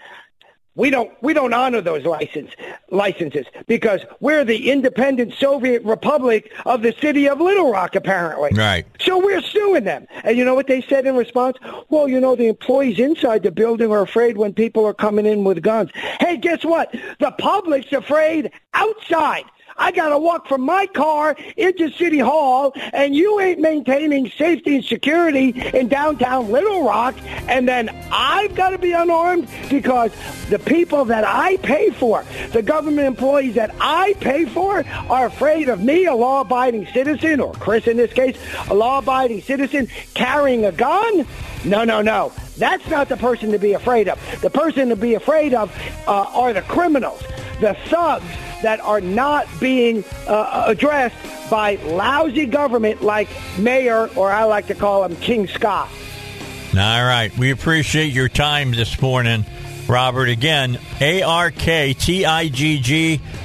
[SPEAKER 3] We don't we don't honor those license licenses because we're the independent Soviet Republic of the city of Little Rock, apparently.
[SPEAKER 1] Right.
[SPEAKER 3] So we're suing them. And you know what they said in response? Well, you know, the employees inside the building are afraid when people are coming in with guns. Hey, guess what? The public's afraid outside. I got to walk from my car into City Hall, and you ain't maintaining safety and security in downtown Little Rock, and then I've got to be unarmed because the people that I pay for, the government employees that I pay for, are afraid of me, a law-abiding citizen, or Chris in this case, a law-abiding citizen carrying a gun? No, no, no. That's not the person to be afraid of. The person to be afraid of uh, are the criminals, the thugs that are not being uh, addressed by lousy government like Mayor, or I like to call him King Scott.
[SPEAKER 1] All right. We appreciate your time this morning, Robert. Again, A-R-K-T-I-G-G,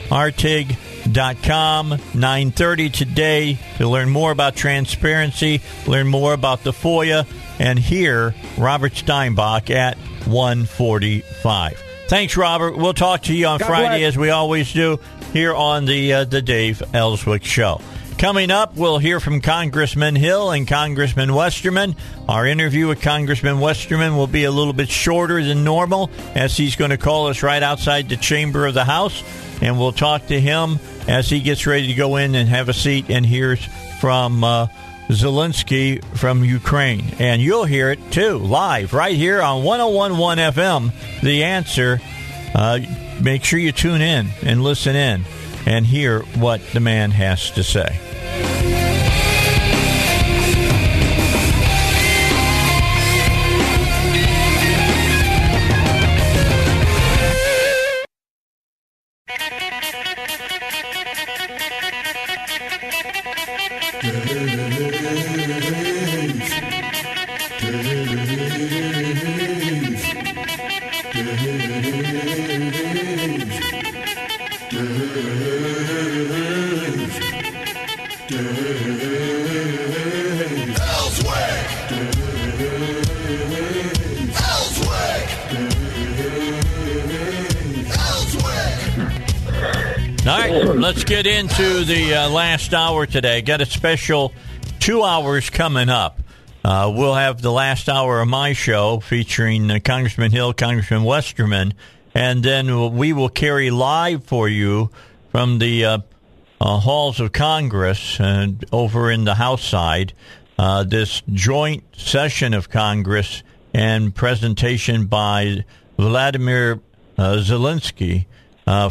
[SPEAKER 1] artig.com, 930 today to learn more about transparency, learn more about the FOIA, and hear Robert Steinbuch at 145. Thanks, Robert. We'll talk to you on God Friday bless. as we always do here on the uh, the Dave Elswick Show. Coming up, we'll hear from Congressman Hill and Congressman Westerman. Our interview with Congressman Westerman will be a little bit shorter than normal, as he's going to call us right outside the chamber of the House, and we'll talk to him as he gets ready to go in and have a seat and hears from uh, Zelensky from Ukraine. And you'll hear it too, live, right here on 1011 FM. The answer. Uh, make sure you tune in and listen in and hear what the man has to say. Let's get into the uh, last hour today. Got a special two hours coming up. Uh, we'll have the last hour of my show featuring uh, Congressman Hill, Congressman Westerman, and then we will carry live for you from the uh, uh, halls of Congress and over in the House side uh, this joint session of Congress and presentation by Vladimir Zelensky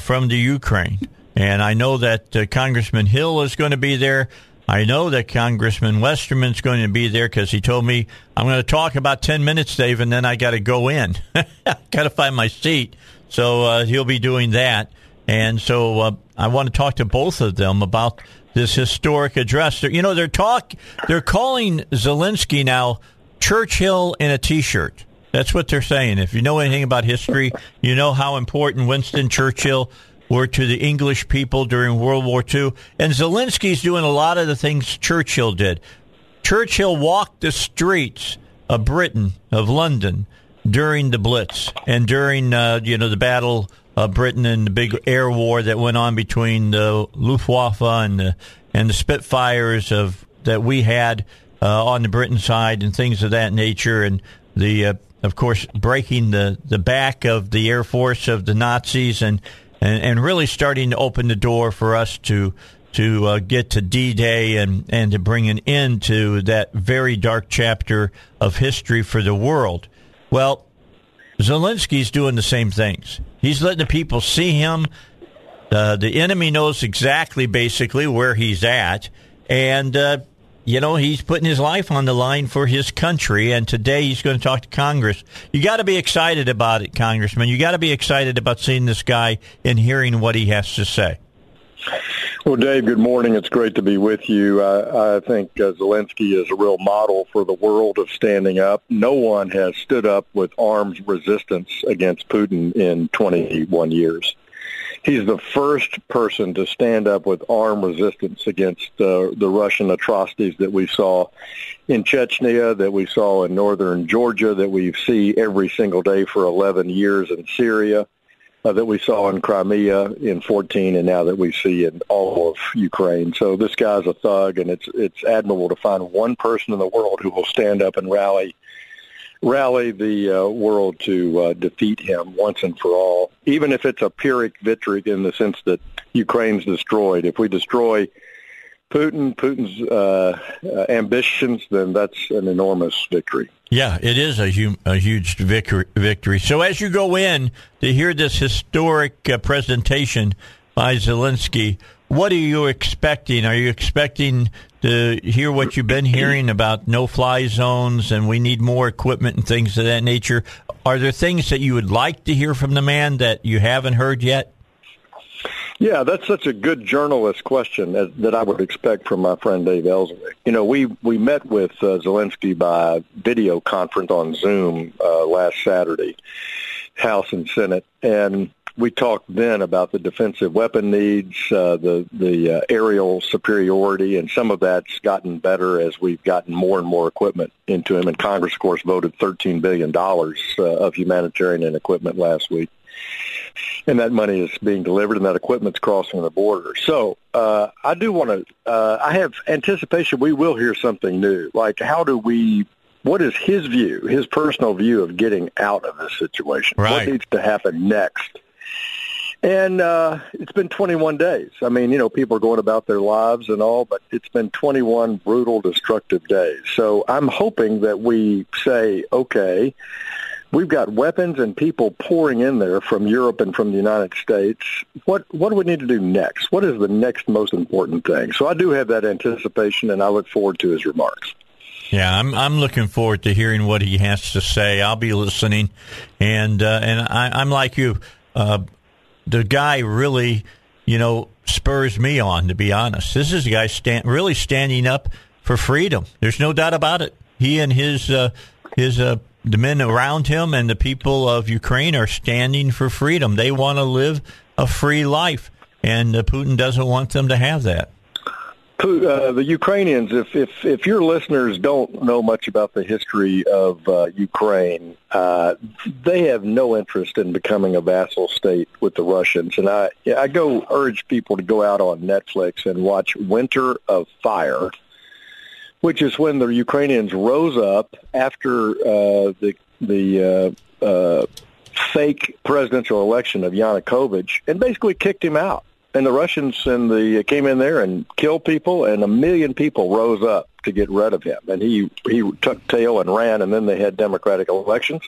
[SPEAKER 1] from the Ukraine. And I know that uh, Congressman Hill is going to be there. I know that Congressman Westerman's going to be there because he told me I'm going to talk about 10 minutes, Dave, and then I got to go in. (laughs) got to find my seat. So uh, he'll be doing that. And so uh, I want to talk to both of them about this historic address. You know, they're talk, they're calling Zelensky now Churchill in a T-shirt. That's what they're saying. If you know anything about history, you know how important Winston Churchill were to the English people during World War II. And Zelensky's doing a lot of the things Churchill did. Churchill walked the streets of Britain, of London, during the Blitz and during uh, you know the Battle of Britain and the big air war that went on between the Luftwaffe and the, and the Spitfires of that we had uh, on the Britain side and things of that nature, and the uh, of course breaking the the back of the air force of the Nazis and and, and really starting to open the door for us to to uh, get to D-Day and, and to bring an end to that very dark chapter of history for the world. Well, Zelensky's doing the same things. He's letting the people see him. Uh, the enemy knows exactly, basically, where he's at, and uh, you know he's putting his life on the line for his country. And today he's going to talk to Congress. You got to be excited about it, Congressman. You got to be excited about seeing this guy and hearing what he has to say.
[SPEAKER 4] Well, Dave, good morning. It's great to be with you. I, I think uh, Zelensky is a real model for the world of standing up. No one has stood up with arms resistance against Putin in 21 years. He's the first person to stand up with armed resistance against uh, the Russian atrocities that we saw in Chechnya, that we saw in northern Georgia, that we see every single day for 11 years in Syria uh, that we saw in Crimea in 14 and now that we see in all of Ukraine. So this guy's a thug and it's it's admirable to find one person in the world who will stand up and rally rally the uh, world to uh, defeat him once and for all, even if it's a Pyrrhic victory in the sense that Ukraine's destroyed. If we destroy Putin, Putin's uh, uh, ambitions, then that's an enormous victory.
[SPEAKER 1] Yeah, it is a, hu- a huge victory. So as you go in to hear this historic uh, presentation by Zelensky, what are you expecting? Are you expecting to hear what you've been hearing about no-fly zones and we need more equipment and things of that nature? Are there things that you would like to hear from the man that you haven't heard yet?
[SPEAKER 4] Yeah, that's such a good journalist question as, that I would expect from my friend Dave Elswick. You know, we we met with uh, Zelensky by video conference on Zoom uh, last Saturday, House and Senate, and we talked then about the defensive weapon needs, uh, the the uh, aerial superiority, and some of that's gotten better as we've gotten more and more equipment into him. And Congress, of course, voted $13 billion uh, of humanitarian and equipment last week and that money is being delivered and that equipment's crossing the border. So uh, I do want to. Uh, I have anticipation we will hear something new. Like how do we? What is his view, his personal view of getting out of this situation?
[SPEAKER 1] Right.
[SPEAKER 4] What needs to happen next? And uh, it's been 21 days. I mean, you know, people are going about their lives and all, but it's been 21 brutal, destructive days. So I'm hoping that we say, okay, We've got weapons and people pouring in there from Europe and from the United States. What what do we need to do next? What is the next most important thing? So I do have that anticipation, and I look forward to his remarks.
[SPEAKER 1] Yeah, I'm I'm looking forward to hearing what he has to say. I'll be listening, and uh, and I, I'm like you. Uh, the guy really, you know, spurs me on. To be honest, this is a guy stand, really standing up for freedom. There's no doubt about it. He and his uh, his uh, the men around him and the people of Ukraine are standing for freedom. They want to live a free life, and uh, Putin doesn't want them to have that.
[SPEAKER 4] Uh, the Ukrainians, if, if if your listeners don't know much about the history of uh, Ukraine, uh, they have no interest in becoming a vassal state with the Russians. And I I go urge people to go out on Netflix and watch Winter on Fire which is when the Ukrainians rose up after uh, the the uh, uh, fake presidential election of Yanukovych and basically kicked him out. And the Russians and the uh, came in there and killed people, and a million people rose up to get rid of him. And he he took tail and ran, and then they had democratic elections.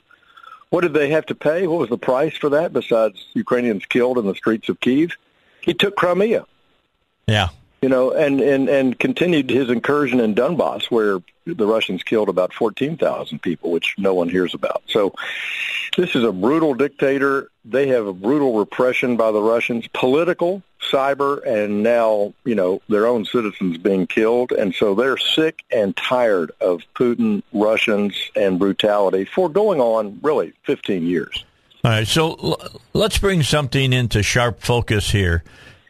[SPEAKER 4] What did they have to pay? What was the price for that besides Ukrainians killed in the streets of Kiev? He took Crimea.
[SPEAKER 1] Yeah.
[SPEAKER 4] You know, and, and, and continued his incursion in Donbass, where the Russians killed about 14,000 people, which no one hears about. So this is a brutal dictator. They have a brutal repression by the Russians, political, cyber, and now, you know, their own citizens being killed. And so they're sick and tired of Putin, Russians, and brutality for going on really 15 years.
[SPEAKER 1] All right, so l- let's bring something into sharp focus here.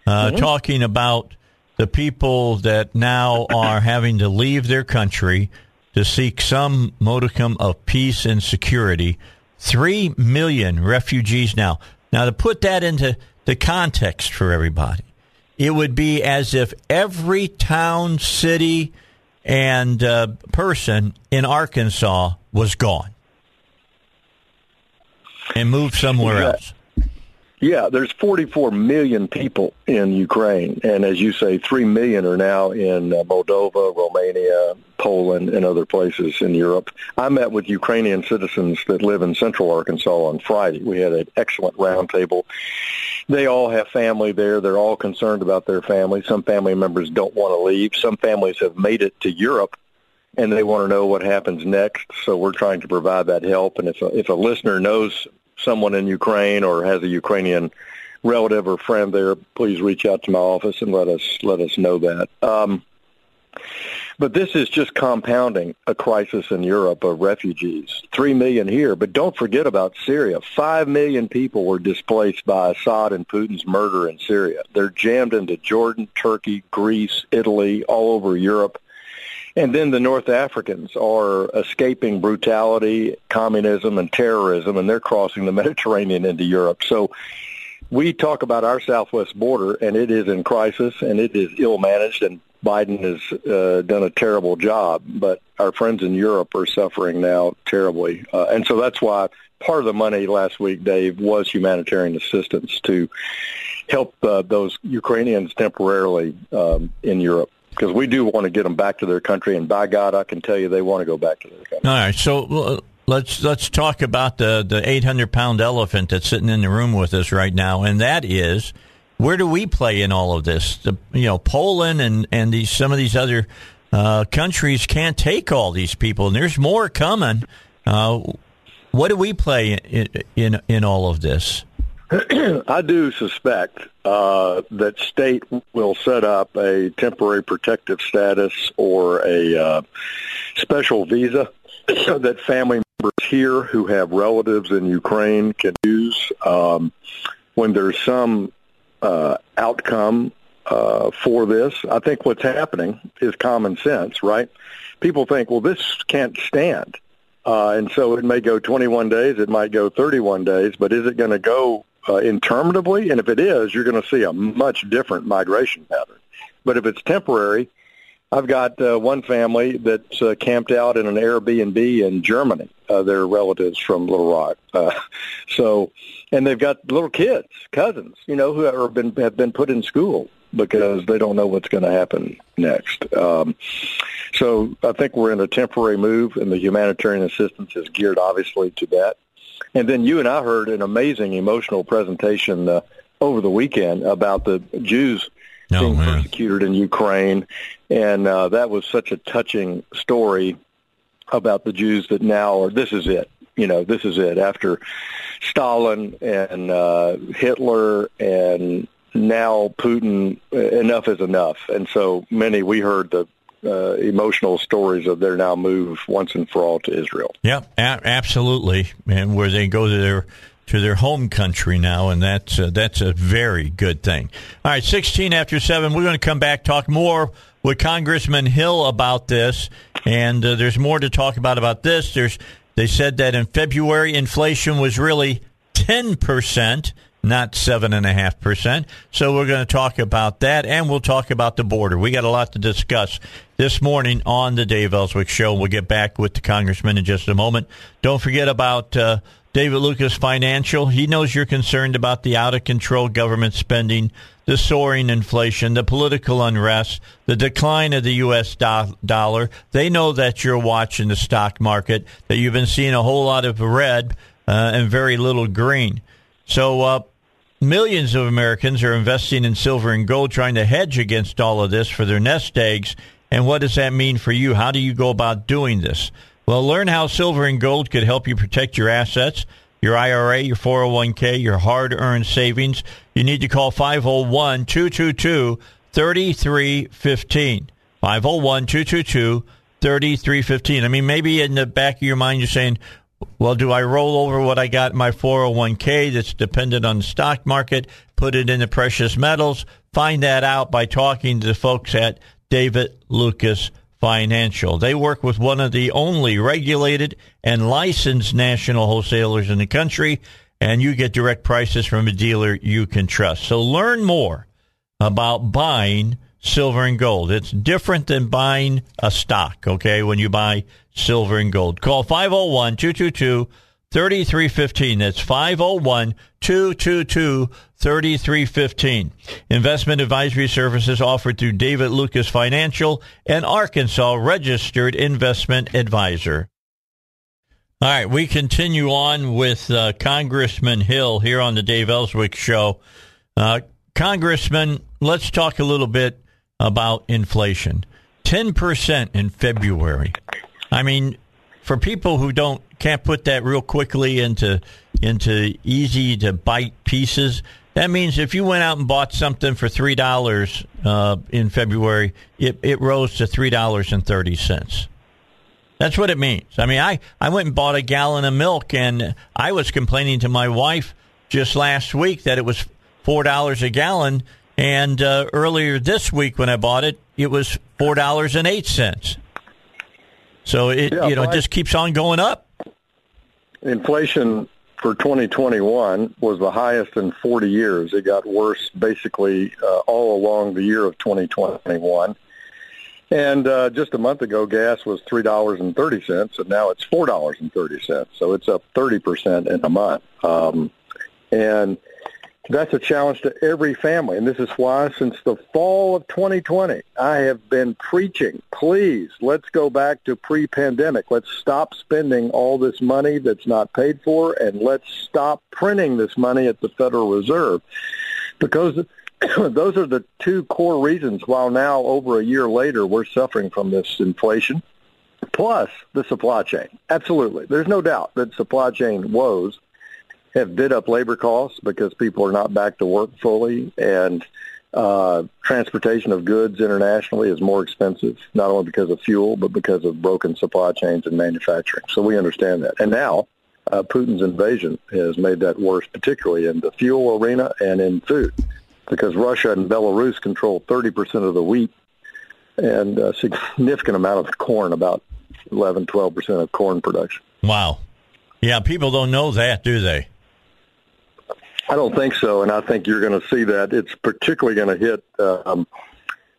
[SPEAKER 1] Uh, mm-hmm. Talking about the people that now are having to leave their country to seek some modicum of peace and security. Three million refugees now. Now, to put that into the context for everybody, it would be as if every town, city, and uh, person in Arkansas was gone and moved somewhere yeah. else.
[SPEAKER 4] Yeah, there's 44 million people in Ukraine, and as you say, 3 million are now in uh, Moldova, Romania, Poland, and other places in Europe. I met with Ukrainian citizens that live in central Arkansas on Friday. We had an excellent roundtable. They all have family there. They're all concerned about their family. Some family members don't want to leave. Some families have made it to Europe and they want to know what happens next. So we're trying to provide that help. And if a, if a listener knows someone in Ukraine or has a Ukrainian relative or friend there, please reach out to my office and let us let us know that. Um, but this is just compounding a crisis in Europe of refugees. Three million here, but don't forget about Syria. Five million people were displaced by Assad and Putin's murder in Syria. They're jammed into Jordan, Turkey, Greece, Italy, all over Europe. And then the North Africans are escaping brutality, communism, and terrorism, and they're crossing the (laughs) Mediterranean into Europe. So we talk about our southwest border, and it is in crisis, and it is ill managed, and Biden has uh, done a terrible job. But our friends in Europe are suffering now terribly, uh, and so that's why part of the money last week, Dave, was humanitarian assistance to help uh, those Ukrainians temporarily um, in Europe because we do want to get them back to their country, and by God, I can tell you they want to go back to their country.
[SPEAKER 1] All right, so let's let's talk about the the eight hundred pound elephant that's sitting in the room with us right now, and that is where do we play in all of this? The, you know, Poland and and these some of these other uh, countries can't take all these people, and there's more coming. Uh, what do we play in, in in all of this?
[SPEAKER 4] I do suspect uh, that state will set up a temporary protective status or a uh, special visa (coughs) that family members here who have relatives in Ukraine can use um, when there's some uh, outcome uh, for this. I think what's happening is common sense, right? People think, well, this can't stand. Uh, and so it may go 21 days, it might go 31 days, but is it going to go uh, interminably? And if it is, you're going to see a much different migration pattern. But if it's temporary, I've got uh, one family that's uh, camped out in an Airbnb in Germany. Uh, they're relatives from Little Rock. Uh, (laughs) so, and they've got little kids, cousins, you know, who have been have been put in school because they don't know what's going to happen next. Um, so I think we're in a temporary move, and the humanitarian assistance is geared obviously to that. And then you and I heard an amazing emotional presentation uh, over the weekend about the Jews oh, being man. persecuted in Ukraine, and uh, that was such a touching story about the Jews that now are. This is it. You know, this is it. After Stalin and uh, Hitler and now Putin, enough is enough. And so many, we heard the uh, emotional stories of their now move once and for all to Israel.
[SPEAKER 1] Yeah, a- absolutely, and where they go to their to their home country now, and that's uh, that's a very good thing. All right, sixteen after seven, we're going to come back talk more with Congressman Hill about this, and uh, there's more to talk about about this. There's they said that in February inflation was really ten percent not 7.5%. So we're going to talk about that, and we'll talk about the border. We got a lot to discuss this morning on the Dave Elswick Show. We'll get back with the congressman in just a moment. Don't forget about uh, David Lucas Financial. He knows you're concerned about the out of control government spending, the soaring inflation, the political unrest, the decline of the U.S. Do- dollar. They know that you're watching the stock market, that you've been seeing a whole lot of red uh, and very little green. So, uh, millions of Americans are investing in silver and gold, trying to hedge against all of this for their nest eggs. And what does that mean for you? How do you go about doing this? Well, learn how silver and gold could help you protect your assets, your IRA, your 401k, your hard earned savings. You need to call 501 222 3315. 501 222 3315. I mean, maybe in the back of your mind, you're saying, well, do I roll over what I got in my 401k that's dependent on the stock market, put it in the precious metals? Find that out by talking to the folks at David Lucas Financial. They work with one of the only regulated and licensed national wholesalers in the country, and you get direct prices from a dealer you can trust. So learn more about buying silver and gold. It's different than buying a stock, okay, when you buy silver and gold. Call 501 222 3315. That's 501 222 3315. Investment advisory services offered through David Lucas Financial, an Arkansas registered investment advisor. All right, we continue on with uh, Congressman Hill here on the Dave Elswick Show. Uh, Congressman, let's talk a little bit about inflation. 10% in February. I mean, for people who don't can't put that real quickly into into easy to bite pieces, that means if you went out and bought something for three dollars uh, in February, it, it rose to three dollars and thirty cents. That's what it means. I mean, I, I went and bought a gallon of milk, and I was complaining to my wife just last week that it was four dollars a gallon, and uh, earlier this week when I bought it, it was four dollars and eight cents. So it yeah, you know it just keeps on going up.
[SPEAKER 4] Inflation for 2021 was the highest in 40 years. It got worse basically uh, all along the year of 2021. And uh, just a month ago, gas was three dollars and thirty cents, and now it's four dollars and thirty cents. So it's up thirty percent in a month. Um, and that's a challenge to every family. And this is why since the fall of 2020, I have been preaching, please, let's go back to pre-pandemic. Let's stop spending all this money that's not paid for and let's stop printing this money at the Federal Reserve. Because (coughs) those are the two core reasons why now over a year later we're suffering from this inflation plus the supply chain. Absolutely. There's no doubt that supply chain woes have bid up labor costs because people are not back to work fully, and uh, transportation of goods internationally is more expensive, not only because of fuel, but because of broken supply chains and manufacturing. So we understand that. And now uh, Putin's invasion has made that worse, particularly in the fuel arena and in food, because Russia and Belarus control 30% of the wheat and a significant amount of corn, about 11, 12% of corn production.
[SPEAKER 1] Wow. Yeah, people don't know that, do they?
[SPEAKER 4] I don't think so, and I think you're going to see that. It's particularly going to hit um,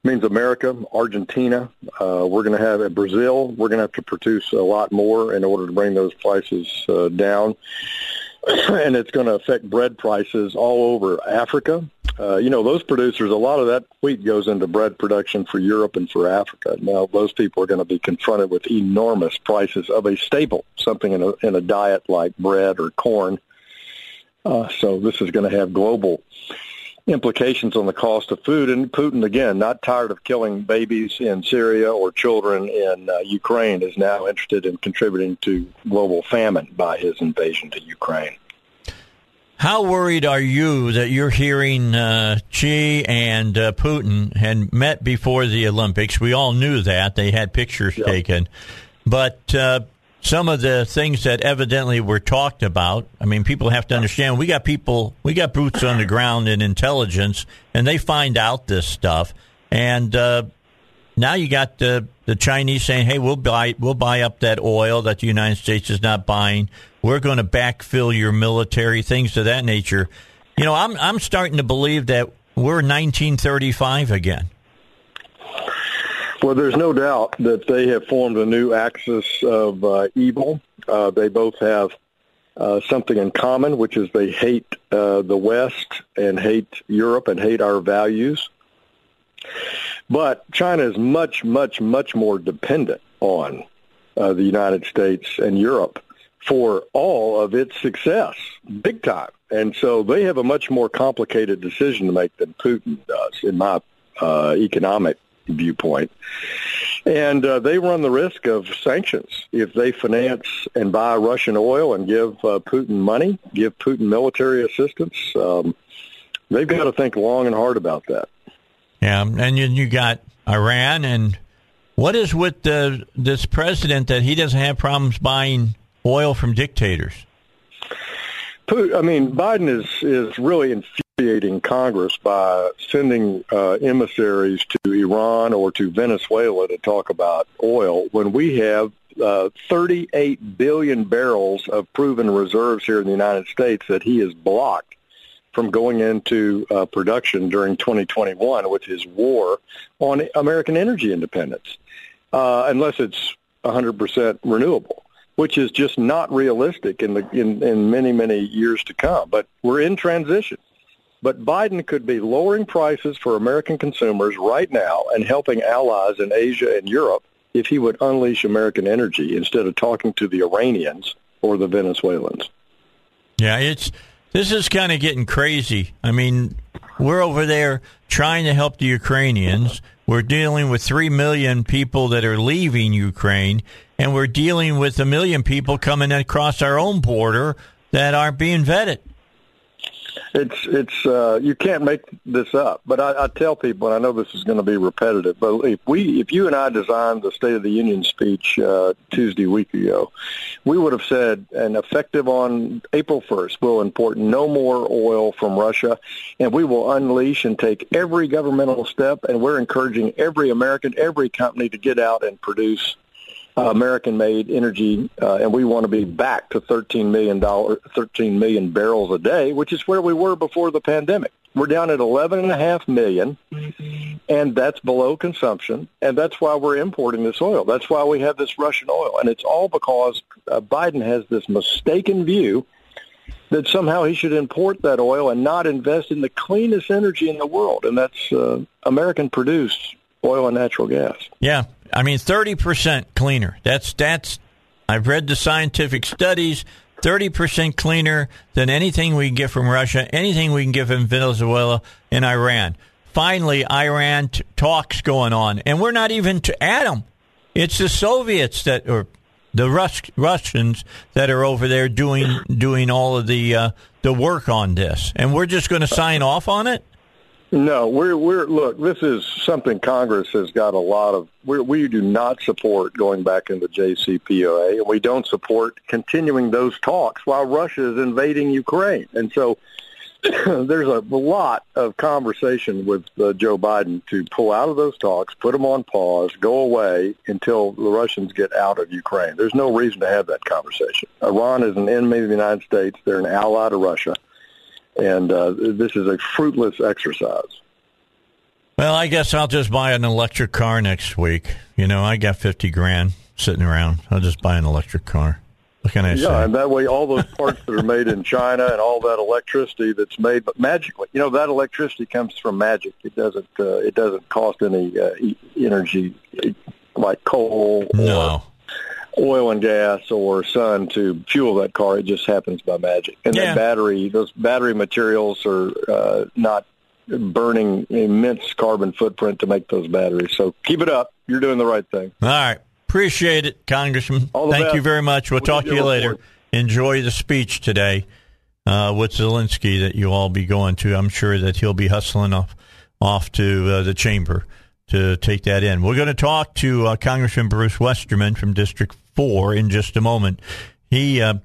[SPEAKER 4] means America, Argentina. Uh, we're going to have at Brazil. We're going to have to produce a lot more in order to bring those prices uh, down, (clears throat) and it's going to affect bread prices all over Africa. Uh, you know, those producers, a lot of that wheat goes into bread production for Europe and for Africa. Now, those people are going to be confronted with enormous prices of a staple, something in a, in a diet like bread or corn uh, so this is going to have global implications on the cost of food. And Putin, again, not tired of killing babies in Syria or children in uh, Ukraine, is now interested in contributing to global famine by his invasion to Ukraine.
[SPEAKER 1] How worried are you that you're hearing uh, Xi and uh, Putin had met before the Olympics? We all knew that. They had pictures yep. taken. But uh, some of the things that evidently were talked about. I mean, people have to understand we got people, we got boots on the ground in intelligence, and they find out this stuff. And uh, now you got the the Chinese saying, "Hey, we'll buy we'll buy up that oil that the United States is not buying. We're going to backfill your military, things of that nature." You know, I'm I'm starting to believe that we're 1935 again.
[SPEAKER 4] Well, there's no doubt that they have formed a new axis of uh, evil. Uh, they both have uh, something in common, which is they hate uh, the West and hate Europe and hate our values. But China is much, much, much more dependent on uh, the United States and Europe for all of its success, big time. And so they have a much more complicated decision to make than Putin does, in my uh, economic viewpoint. And uh, they run the risk of sanctions if they finance and buy Russian oil and give uh, Putin money, give Putin military assistance. Um, they've got to think long and hard about that.
[SPEAKER 1] Yeah, and you, you got Iran, and what is with the, this president that he doesn't have problems buying oil from dictators?
[SPEAKER 4] I mean, Biden is is really infuriating Congress by sending uh, emissaries to Iran or to Venezuela to talk about oil when we have uh, 38 billion barrels of proven reserves here in the United States that he has blocked from going into uh, production during 2021 with his war on American energy independence, uh, unless it's 100% renewable which is just not realistic in the in, in many many years to come. But we're in transition. But Biden could be lowering prices for American consumers right now and helping allies in Asia and Europe if he would unleash American energy instead of talking to the Iranians or the Venezuelans.
[SPEAKER 1] Yeah, it's this is kind of getting crazy. I mean, we're over there trying to help the Ukrainians. We're dealing with 3 million people that are leaving Ukraine and we're dealing with a million people coming across our own border that aren't being vetted.
[SPEAKER 4] It's it's uh, you can't make this up. But I, I tell people, and I know this is going to be repetitive, but if we, if you and I designed the State of the Union speech uh, Tuesday week ago, we would have said, and effective on April first, we'll import no more oil from Russia, and we will unleash and take every governmental step, and we're encouraging every American, every company to get out and produce uh, American-made energy, uh, and we want to be back to 13 million dollar, 13 million barrels a day, which is where we were before the pandemic. We're down at 11 and a half million, and that's below consumption, and that's why we're importing this oil. That's why we have this Russian oil, and it's all because uh, Biden has this mistaken view that somehow he should import that oil and not invest in the cleanest energy in the world, and that's uh, American-produced oil and natural gas.
[SPEAKER 1] Yeah, I mean, 30% cleaner. That's, that's, I've read the scientific studies. 30% cleaner than anything we can get from Russia, anything we can get from Venezuela and Iran. Finally, Iran t- talks going on, and we're not even to atom. It's the Soviets that, or the Rus- Russians that are over there doing doing all of the uh, the work on this, and we're just going to sign off on it.
[SPEAKER 4] No, we're we're look. This is something Congress has got a lot of. We're, we do not support going back into JCPOA, and we don't support continuing those talks while Russia is invading Ukraine. And so, (clears throat) there's a lot of conversation with uh, Joe Biden to pull out of those talks, put them on pause, go away until the Russians get out of Ukraine. There's no reason to have that conversation. Iran is an enemy of the United States. They're an ally to Russia and uh, this is a fruitless exercise.
[SPEAKER 1] Well, I guess I'll just buy an electric car next week. You know, I got fifty grand sitting around. I'll just buy an electric car. What can I
[SPEAKER 4] yeah,
[SPEAKER 1] say?
[SPEAKER 4] and that way, all those parts that are made in China and all that electricity that's made, but magically, you know, that electricity comes from magic. It doesn't. Uh, it doesn't cost any uh, energy like coal
[SPEAKER 1] no
[SPEAKER 4] oil and gas or sun to fuel that car. It just happens by magic. And
[SPEAKER 1] yeah.
[SPEAKER 4] that battery, those battery materials are uh, not burning immense carbon footprint to make those batteries. So keep it up. You're doing the right thing.
[SPEAKER 1] All right. Appreciate it, Congressman.
[SPEAKER 4] Thank
[SPEAKER 1] best. you very much. We'll, we'll talk to you later. Report. Enjoy the speech today uh, with Zelensky that you'll all be going to. I'm sure that he'll be hustling off off to uh, the chamber to take that in. We're going to talk to uh, Congressman Bruce Westerman from District four in just a moment. He uh,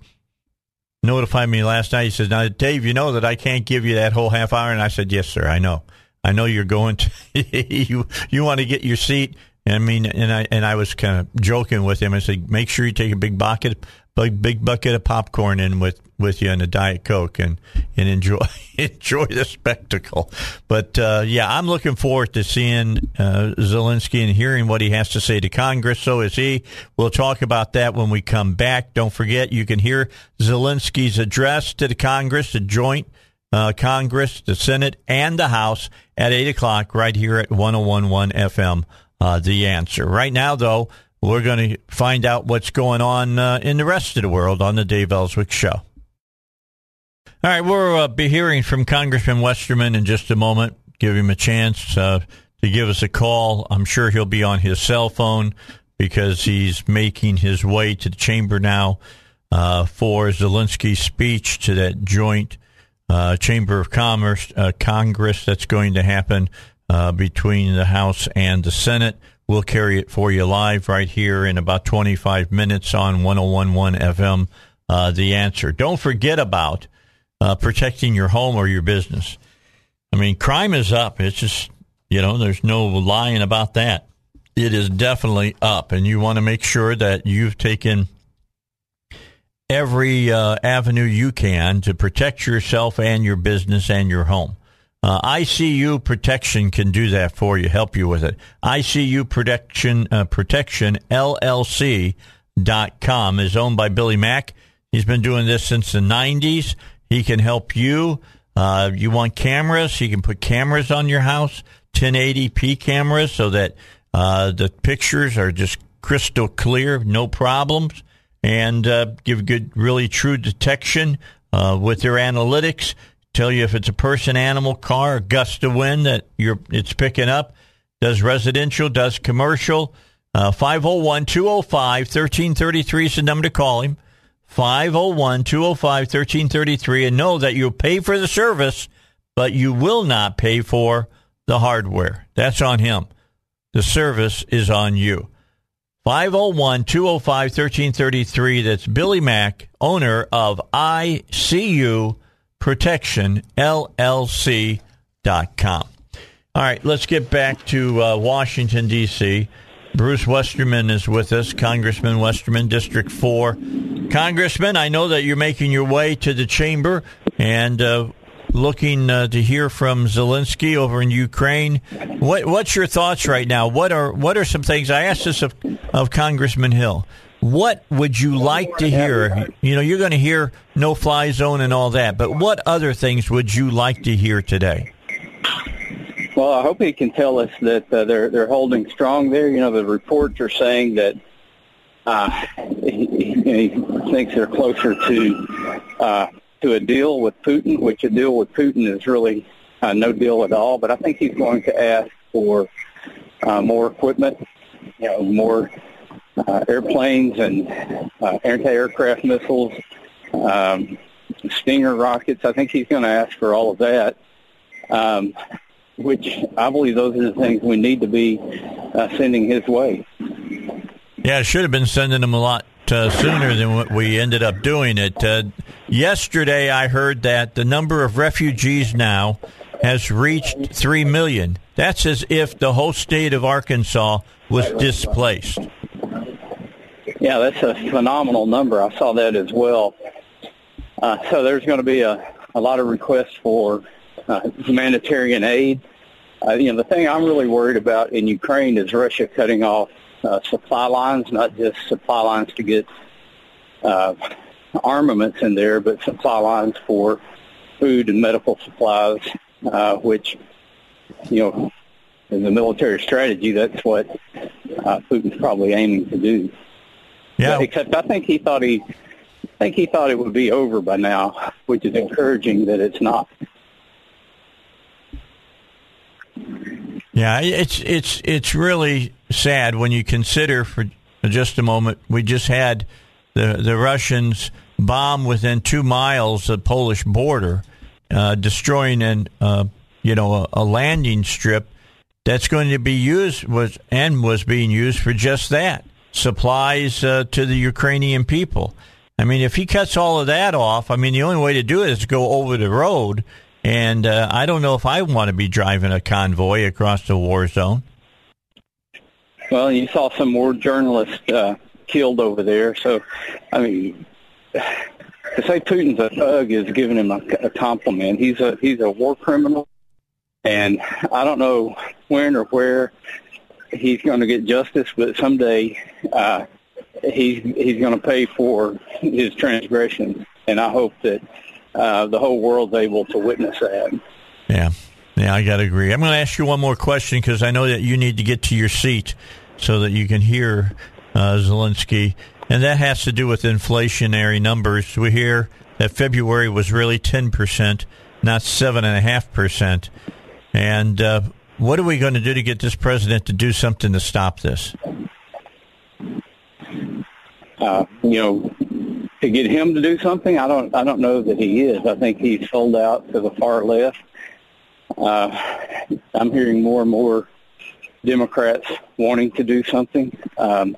[SPEAKER 1] notified me last night. He says, "Now, Dave, you know that I can't give you that whole half hour." And I said, "Yes, sir. I know. I know you're going to. (laughs) you you want to get your seat." I mean, and I and I was kind of joking with him. I said, "Make sure you take a big bucket, big big bucket of popcorn in with with you and a diet coke and and enjoy (laughs) enjoy the spectacle. But uh, yeah, I'm looking forward to seeing uh, Zelensky and hearing what he has to say to Congress. So is he. We'll talk about that when we come back. Don't forget, you can hear Zelensky's address to the Congress, the joint. Uh, Congress, the Senate, and the House at 8 o'clock right here at 1011 FM. Uh, the answer. Right now, though, we're going to find out what's going on uh, in the rest of the world on the Dave Elswick Show. All right, we'll uh, be hearing from Congressman Westerman in just a moment. Give him a chance uh, to give us a call. I'm sure he'll be on his cell phone because he's making his way to the chamber now uh, for Zelensky's speech to that joint uh, Chamber of Commerce uh, Congress that's going to happen between the House and the Senate. We'll carry it for you live right here in about 25 minutes on 1011 FM. Uh, the answer. Don't forget about uh, protecting your home or your business. I mean, crime is up. It's just, you know, there's no lying about that. It is definitely up, and you want to make sure that you've taken every uh, avenue you can to protect yourself and your business and your home. Uh, ICU Protection can do that for you, help you with it. ICU Protection uh, Protection LLC dot com is owned by Billy Mack. He's been doing this since the 90s. He can help you. Uh, you want cameras? He can put cameras on your house, 1080p cameras, so that uh, the pictures are just crystal clear, no problems, and uh, give good, really true detection uh, with their analytics tell you if it's a person, animal, car, gust of wind that you're it's picking up. Does residential, does commercial. Uh, 501 205 1333 is the number to call him. 501 205 1333 and know that you'll pay for the service, but you will not pay for the hardware. That's on him. The service is on you. 501 205 1333. That's Billy Mack, owner of ICU Protection LLC.com. All right, let's get back to uh, Washington, D.C. Bruce Westerman is with us, Congressman Westerman, District 4. Congressman, I know that you're making your way to the chamber and uh, looking uh, to hear from Zelensky over in Ukraine. What, what's your thoughts right now? What are what are some things? I asked this of, of Congressman Hill. What would you like to hear? You know, you're going to hear no fly zone and all that, but what other things would you like to hear today?
[SPEAKER 5] Well, I hope he can tell us that uh, they're they're holding strong there. You know, the reports are saying that uh, he, he thinks they're closer to uh, to a deal with Putin, which a deal with Putin is really uh, no deal at all. But I think he's going to ask for uh, more equipment, you know, more uh, airplanes and uh, anti-aircraft missiles, um, Stinger rockets. I think he's going to ask for all of that, um, which I believe those are the things we need to be uh, sending his way.
[SPEAKER 1] Yeah, should have been sending them a lot uh, sooner than what we ended up doing it. Uh, yesterday, I heard that the number of refugees now has reached 3 million. That's as if the whole state of Arkansas was displaced.
[SPEAKER 5] Yeah, that's a phenomenal number. I saw that as well. Uh, so there's going to be a, a lot of requests for uh, humanitarian aid. Uh, you know, the thing I'm really worried about in Ukraine is Russia cutting off uh, supply lines, not just supply lines to get uh, armaments in there, but supply lines for food and medical supplies, uh, which, you know, in the military strategy, that's what uh, Putin's probably aiming to do.
[SPEAKER 1] Yeah.
[SPEAKER 5] Except I think he thought he, I think he thought it would be over by now, which is encouraging that it's not.
[SPEAKER 1] Yeah, it's it's it's really sad when you consider for just a moment we just had the the Russians bomb within two miles of the Polish border, uh, destroying an uh, you know a, a landing strip that's going to be used was and was being used for just that supplies uh, to the Ukrainian people. I mean, if he cuts all of that off, I mean, the only way to do it is to go over the road. And uh, I don't know if I want to be driving a convoy across the war zone.
[SPEAKER 5] Well, you saw some more journalists uh, killed over there. So, I mean, to say Putin's a thug is giving him a, a compliment. He's a he's a war criminal, and I don't know when or where he's going to get justice, but someday uh, he's he's going to pay for his transgression, and I hope that uh, the whole world's able to witness that.
[SPEAKER 1] Yeah, yeah, I got to agree. I'm going to ask you one more question because I know that you need to get to your seat so that you can hear uh, Zelensky. and that has to do with inflationary numbers. We hear that February was really 10%, not 7.5%. And uh, what are we going to do to get this president to do something to stop this?
[SPEAKER 5] Uh, you know, to get him to do something, I don't, I don't know that he is. I think he's sold out to the far left. Uh, I'm hearing more and more Democrats wanting to do something. Um,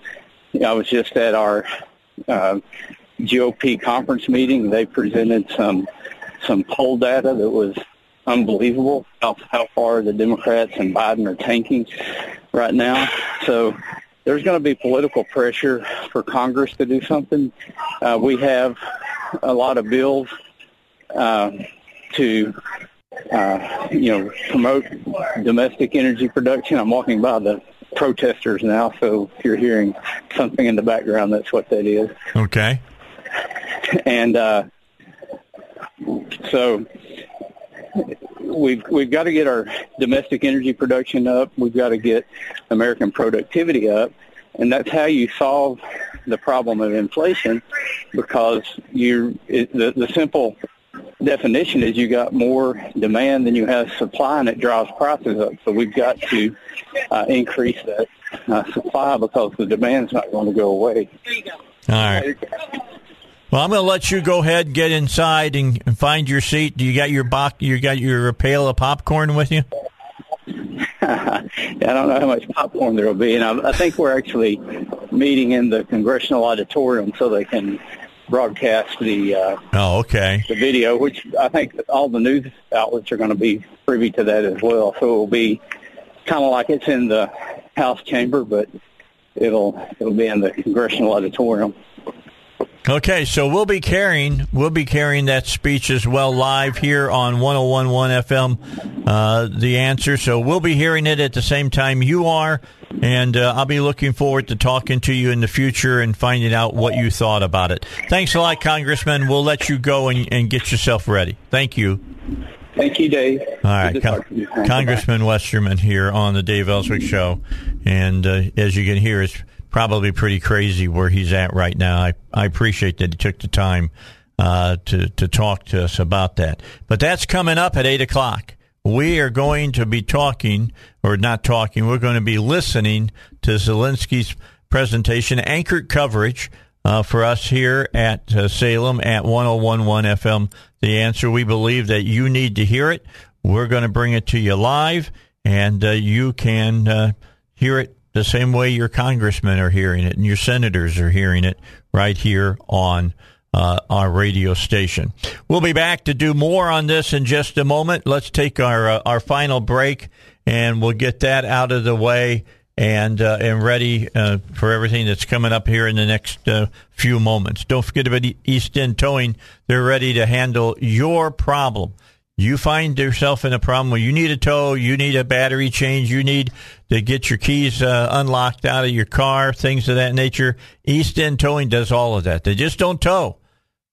[SPEAKER 5] I was just at our uh, GOP conference meeting. They presented some some poll data that was unbelievable how, how far the Democrats and Biden are tanking right now. So there's going to be political pressure for Congress to do something. Uh, we have a lot of bills uh, to, uh, you know, promote domestic energy production. I'm walking by the protesters now, so if you're hearing something in the background, that's what that is.
[SPEAKER 1] Okay.
[SPEAKER 5] And uh, so we've we've got to get our domestic energy production up. We've got to get American productivity up, and that's how you solve the problem of inflation. Because you it, the the simple definition is you got more demand than you have supply, and it drives prices up. So we've got to uh, increase that uh, supply because the demand's not going to go away.
[SPEAKER 1] All right. Well, I'm going to let you go ahead and get inside and, and find your seat. Do you got your box? You got your pail of popcorn with you? (laughs)
[SPEAKER 5] I don't know how much popcorn there will be, and I, I think we're actually meeting in the congressional auditorium so they can broadcast the uh,
[SPEAKER 1] oh okay
[SPEAKER 5] the video, which I think all the news outlets are going to be privy to that as well. So it will be kind of like it's in the House chamber, but it'll it'll be in the congressional auditorium.
[SPEAKER 1] Okay, so we'll be carrying we'll be carrying that speech as well live here on 1011 FM. Uh, the answer, so we'll be hearing it at the same time you are, and uh, I'll be looking forward to talking to you in the future and finding out what you thought about it. Thanks a lot, Congressman. We'll let you go and, and get yourself ready. Thank you.
[SPEAKER 5] Thank you, Dave.
[SPEAKER 1] All right, Con- Congressman Westerman here on the Dave Elswick Show, and uh, as you can hear, it's probably pretty crazy where he's at right now. I, I appreciate that he took the time uh, to to talk to us about that. But that's coming up at eight o'clock. We are going to be talking, or not talking. We're going to be listening to Zelensky's presentation, anchored coverage uh, for us here at uh, Salem at 1011 FM. The answer, we believe that you need to hear it. We're going to bring it to you live, and uh, you can uh, hear it the same way your congressmen are hearing it and your senators are hearing it right here on uh, our radio station. We'll be back to do more on this in just a moment. Let's take our uh, our final break, and we'll get that out of the way and uh, and ready uh, for everything that's coming up here in the next uh, few moments. Don't forget about East End Towing; they're ready to handle your problem you find yourself in a problem where you need a tow, you need a battery change, you need to get your keys uh, unlocked out of your car, things of that nature, East End Towing does all of that. They just don't tow.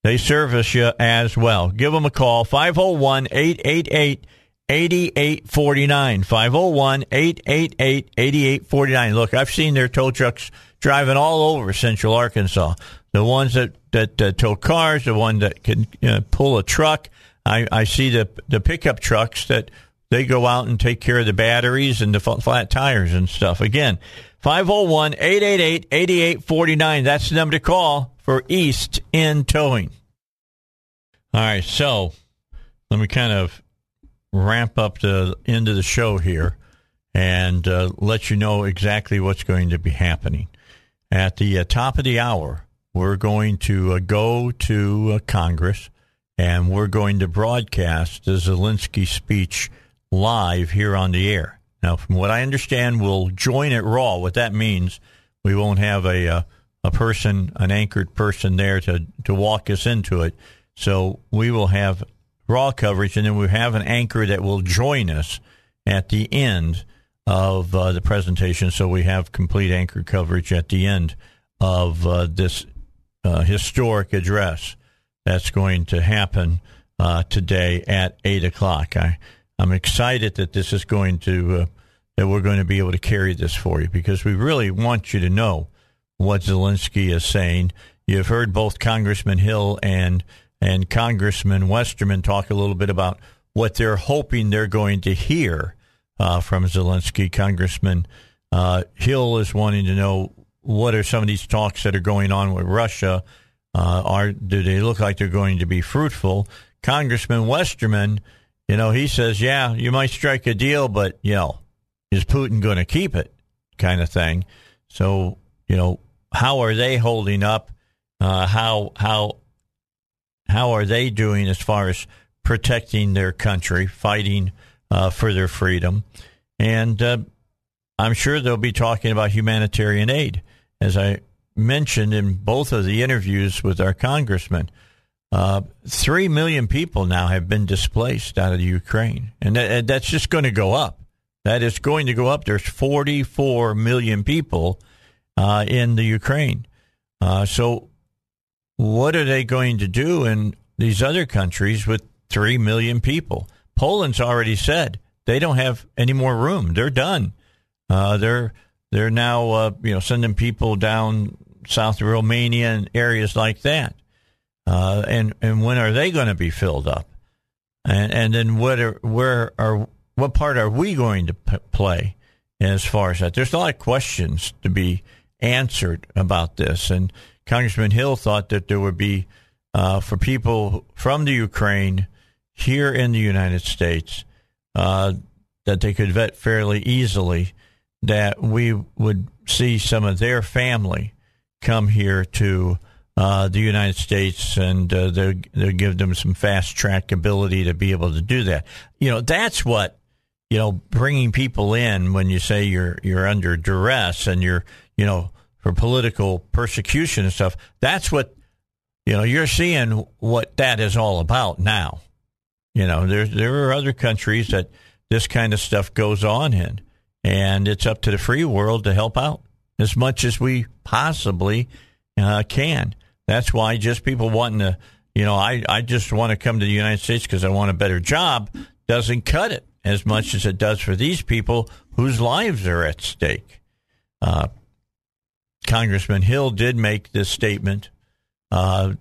[SPEAKER 1] They service you as well. Give them a call, 501 888 8849. 501 888 8849. Look, I've seen their tow trucks driving all over central Arkansas. The ones that, that uh, tow cars, the one that can uh, pull a truck I, I see the the pickup trucks that they go out and take care of the batteries and the flat tires and stuff. Again, 501 888 8849. That's the number to call for East End Towing. All right, so let me kind of ramp up the end of the show here and uh, let you know exactly what's going to be happening. At the uh, top of the hour, we're going to uh, go to uh, Congress and we're going to broadcast the Zelensky speech live here on the air. Now, from what I understand, we'll join it raw. What that means, we won't have a a, a person, an anchored person there to to walk us into it. So we will have raw coverage, and then we have an anchor that will join us at the end of uh, the presentation. So we have complete anchor coverage at the end of uh, this uh, historic address that's going to happen uh, today at eight o'clock. I I'm excited that this is going to uh, that we're going to be able to carry this for you because we really want you to know what Zelensky is saying. You've heard both Congressman Hill and and Congressman Westerman talk a little bit about what they're hoping they're going to hear uh, from Zelensky. Congressman uh, Hill is wanting to know what are some of these talks that are going on with Russia. Uh, are do they look like they're going to be fruitful? Congressman Westerman, you know, he says, yeah, you might strike a deal, but you know, is Putin going to keep it? Kind of thing. So, you know, how are they holding up? Uh, how how how are they doing as far as protecting their country, fighting uh, for their freedom? And uh, I'm sure they'll be talking about humanitarian aid, as I mentioned in both of the interviews with our congressman. Uh, Three million people now have been displaced out of Ukraine, and that, that's just going to go up. That is going to go up. There's 44 million people uh, in the Ukraine. Uh, so, what are they going to do in these other countries with 3 million people? Poland's already said they don't have any more room. They're done. Uh, they're they're now uh, you know sending people down south of Romania and areas like that. Uh, and and when are they going to be filled up? And and then what are, where are what part are we going to p- play as far as that? There's a lot of questions to be answered about this. And Congressman Hill thought that there would be, uh, for people from the Ukraine here in the United States, uh, that they could vet fairly easily, that we would see some of their family come here to uh, the United States, and uh, they'll, they'll give them some fast track ability to be able to do that. You know, that's what you know, bringing people in when you say you're you're under duress and you're you know for political persecution and stuff. That's what you know. You're seeing what that is all about now. You know, there there are other countries that this kind of stuff goes on in, and it's up to the free world to help out as much as we possibly uh, can. That's why just people wanting to, you know, I I just want to come to the United States because I want a better job doesn't cut it as much as it does for these people whose lives are at stake. Uh, Congressman Hill did make this statement uh,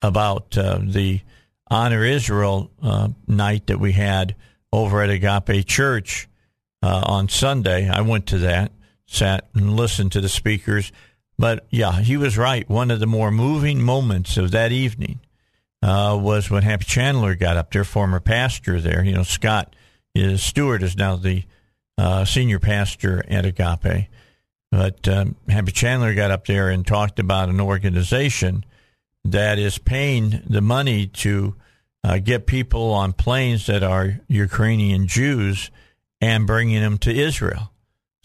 [SPEAKER 1] about uh, the Honor Israel uh, night that we had over at Agape Church uh, on Sunday. I went to that, sat and listened to the speakers. But yeah, he was right. One of the more moving moments of that evening uh, was when Happy Chandler got up there, former pastor there. You know, Scott is Stewart is now the uh, senior pastor at Agape. But um, Happy Chandler got up there and talked about an organization that is paying the money to uh, get people on planes that are Ukrainian Jews and bringing them to Israel.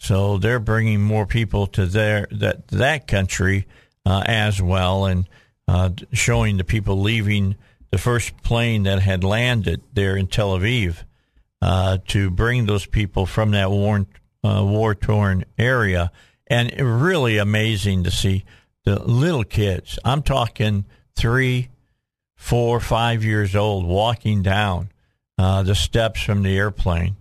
[SPEAKER 1] So they're bringing more people to their that that country uh, as well, and uh, showing the people leaving the first plane that had landed there in Tel Aviv uh, to bring those people from that war uh, war torn area, and really amazing to see the little kids. I'm talking three, four, five years old walking down uh, the steps from the airplane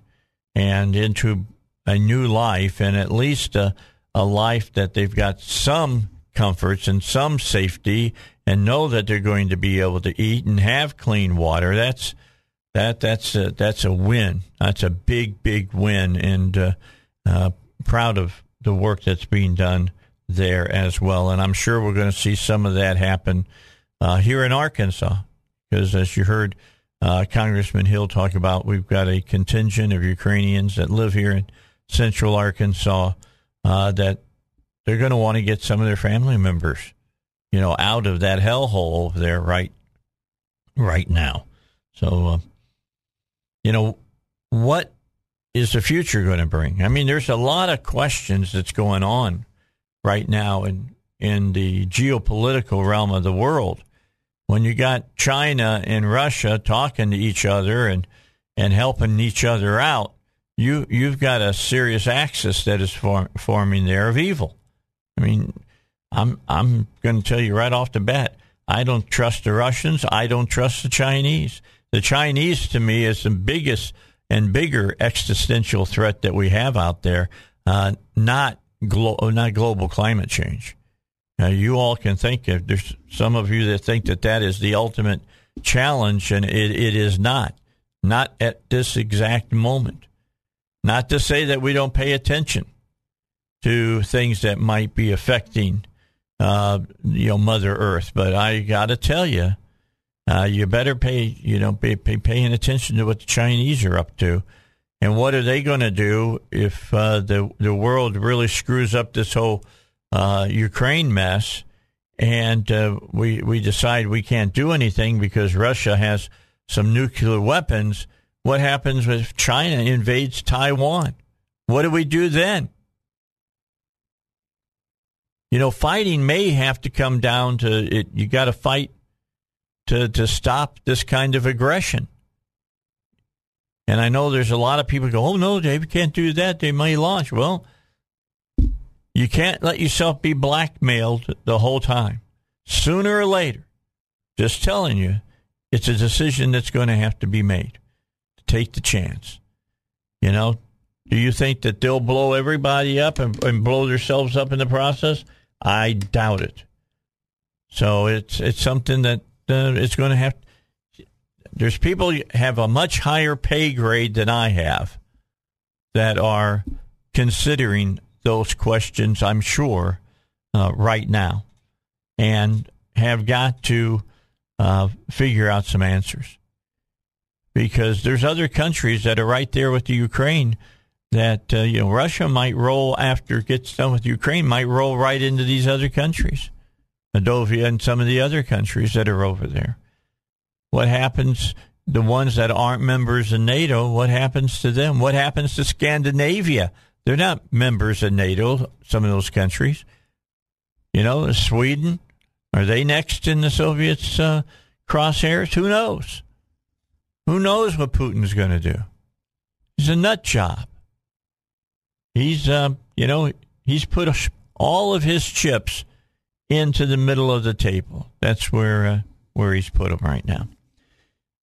[SPEAKER 1] and into a new life, and at least a, a life that they've got some comforts and some safety, and know that they're going to be able to eat and have clean water. That's that that's a, that's a win. That's a big big win, and uh, uh, proud of the work that's being done there as well. And I'm sure we're going to see some of that happen uh, here in Arkansas, because as you heard uh, Congressman Hill talk about, we've got a contingent of Ukrainians that live here in Central Arkansas uh, that they're going to want to get some of their family members, you know, out of that hellhole over there right right now. So uh, you know, what is the future going to bring? I mean, there's a lot of questions that's going on right now in in the geopolitical realm of the world. When you got China and Russia talking to each other and and helping each other out, you you've got a serious axis that is form, forming there of evil. I mean, I'm I'm going to tell you right off the bat, I don't trust the Russians. I don't trust the Chinese the Chinese to me is the biggest and bigger existential threat that we have out there, uh, not glo- not global climate change. Now, you all can think of there's some of you that think that that is the ultimate challenge, and it, it is not. Not at this exact moment. Not to say that we don't pay attention to things that might be affecting, uh, you know, Mother Earth, but I got to tell you, uh, you better pay, you know, be, pay, paying attention to what the Chinese are up to, and what are they going to do if uh, the the world really screws up this whole uh, Ukraine mess, and uh, we we decide we can't do anything because Russia has some nuclear weapons. What happens if China invades Taiwan? What do we do then? You know, fighting may have to come down to it. You got to fight to to stop this kind of aggression. And I know there's a lot of people go, "Oh no, Dave, you can't do that. They may launch." Well, you can't let yourself be blackmailed the whole time. Sooner or later, just telling you, it's a decision that's going to have to be made. Take the chance. You know, do you think that they'll blow everybody up and, and blow themselves up in the process? I doubt it. So it's it's something that uh, it's going to have. There's people have a much higher pay grade than I have that are considering those questions. I'm sure uh, right now, and have got to uh, figure out some answers because there's other countries that are right there with the Ukraine that uh, you know Russia might roll after it gets done with Ukraine might roll right into these other countries, Moldova and some of the other countries that are over there. What happens? The ones that aren't members of NATO, what happens to them? What happens to Scandinavia? They're not members of NATO. Some of those countries, you know, Sweden, are they next in the Soviets' uh, crosshairs? Who knows? Who knows what Putin's going to do? He's a nut job. He's, uh, you know, he's put all of his chips into the middle of the table. That's where uh, where he's put them right now.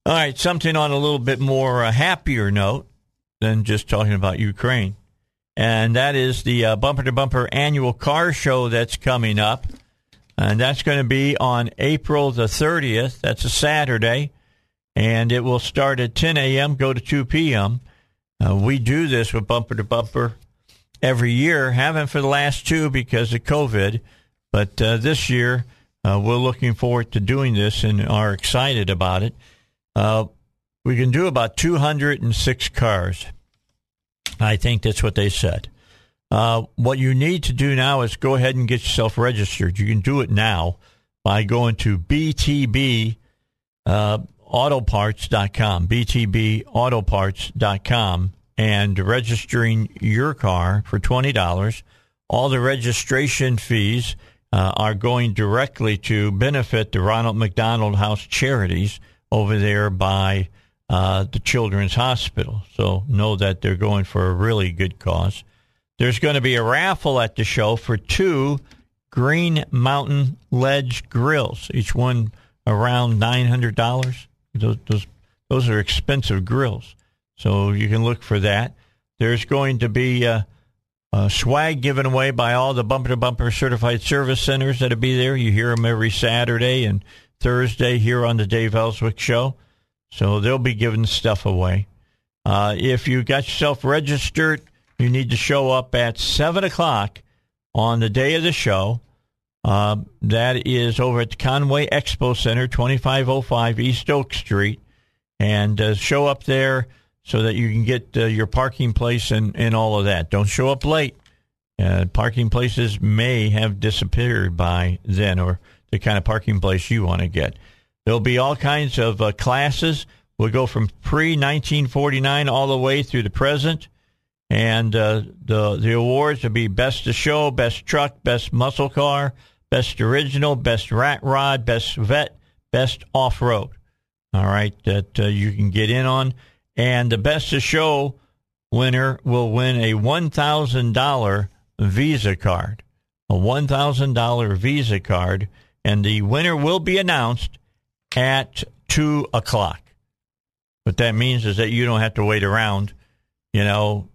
[SPEAKER 1] All right, something on a little bit more uh, happier note than just talking about Ukraine, and that is the uh, bumper to bumper annual car show that's coming up, and that's going to be on April the thirtieth. That's a Saturday, and it will start at 10 a.m. Go to 2 p.m. Uh, we do this with bumper to bumper every year. Haven't for the last two because of COVID, but uh, this year uh, we're looking forward to doing this and are excited about it. Uh, we can do about 206 cars. I think that's what they said. Uh, what you need to do now is go ahead and get yourself registered. You can do it now by going to BTB autoparts.com, btbautoparts.com, and registering your car for $20. All the registration fees uh, are going directly to benefit the Ronald McDonald House charities over there by uh, the Children's Hospital. So know that they're going for a really good cause. There's going to be a raffle at the show for two Green Mountain Ledge grills, each one around $900. Those, those, those are expensive grills. So you can look for that. There's going to be uh, swag given away by all the bumper to bumper certified service centers that'll be there. You hear them every Saturday and Thursday here on the Dave Elswick Show. So they'll be giving stuff away. Uh, if you got yourself registered, you need to show up at 7 o'clock on the day of the show. Uh, that is over at the Conway Expo Center, 2505 East Oak Street. And uh, show up there so that you can get uh, your parking place and, and all of that. Don't show up late. Uh, parking places may have disappeared by then, or the kind of parking place you want to get. There'll be all kinds of uh, classes. We'll go from pre 1949 all the way through the present. And uh, the the awards will be best of show, best truck, best muscle car, best original, best rat rod, best vet, best off road. All right, that uh, you can get in on. And the best of show winner will win a $1,000 Visa card. A $1,000 Visa card. And the winner will be announced at 2 o'clock. What that means is that you don't have to wait around, you know,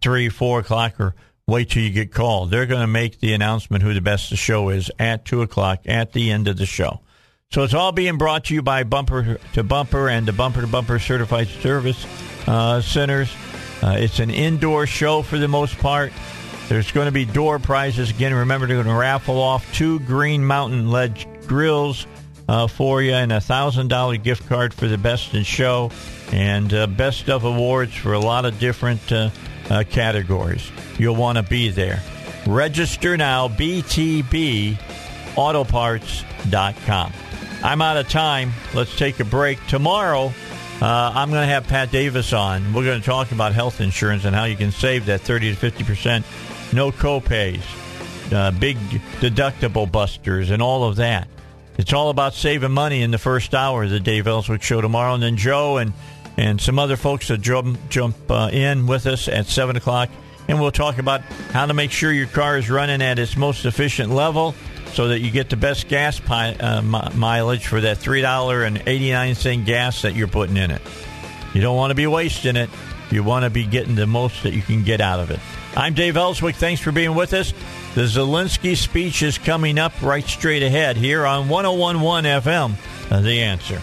[SPEAKER 1] 3, 4 o'clock or wait till you get called. They're going to make the announcement who the best of show is at 2 o'clock at the end of the show. So it's all being brought to you by Bumper to Bumper and the Bumper to Bumper Certified Service uh, Centers. Uh, it's an indoor show for the most part. There's going to be door prizes. Again, remember they're going to raffle off two Green Mountain Ledge grills uh, for you and a $1,000 gift card for the Best in Show and uh, Best of Awards for a lot of different uh, categories. You'll want to be there. Register now, btbautoparts.com. I'm out of time. Let's take a break. Tomorrow, uh, I'm going to have Pat Davis on. We're going to talk about health insurance and how you can save that 30 to 50%, no copays, uh, big deductible busters, and all of that. It's all about saving money in the first hour of the Dave Elswick Show tomorrow. And then Joe and, and some other folks to jump, jump uh, in with us at 7 o'clock. And we'll talk about how to make sure your car is running at its most efficient level so that you get the best gas pi- uh, mi- mileage for that $3.89 gas that you're putting in it. You don't want to be wasting it. You want to be getting the most that you can get out of it. I'm Dave Elswick. Thanks for being with us. The Zelensky speech is coming up right straight ahead here on 1011 FM. The answer.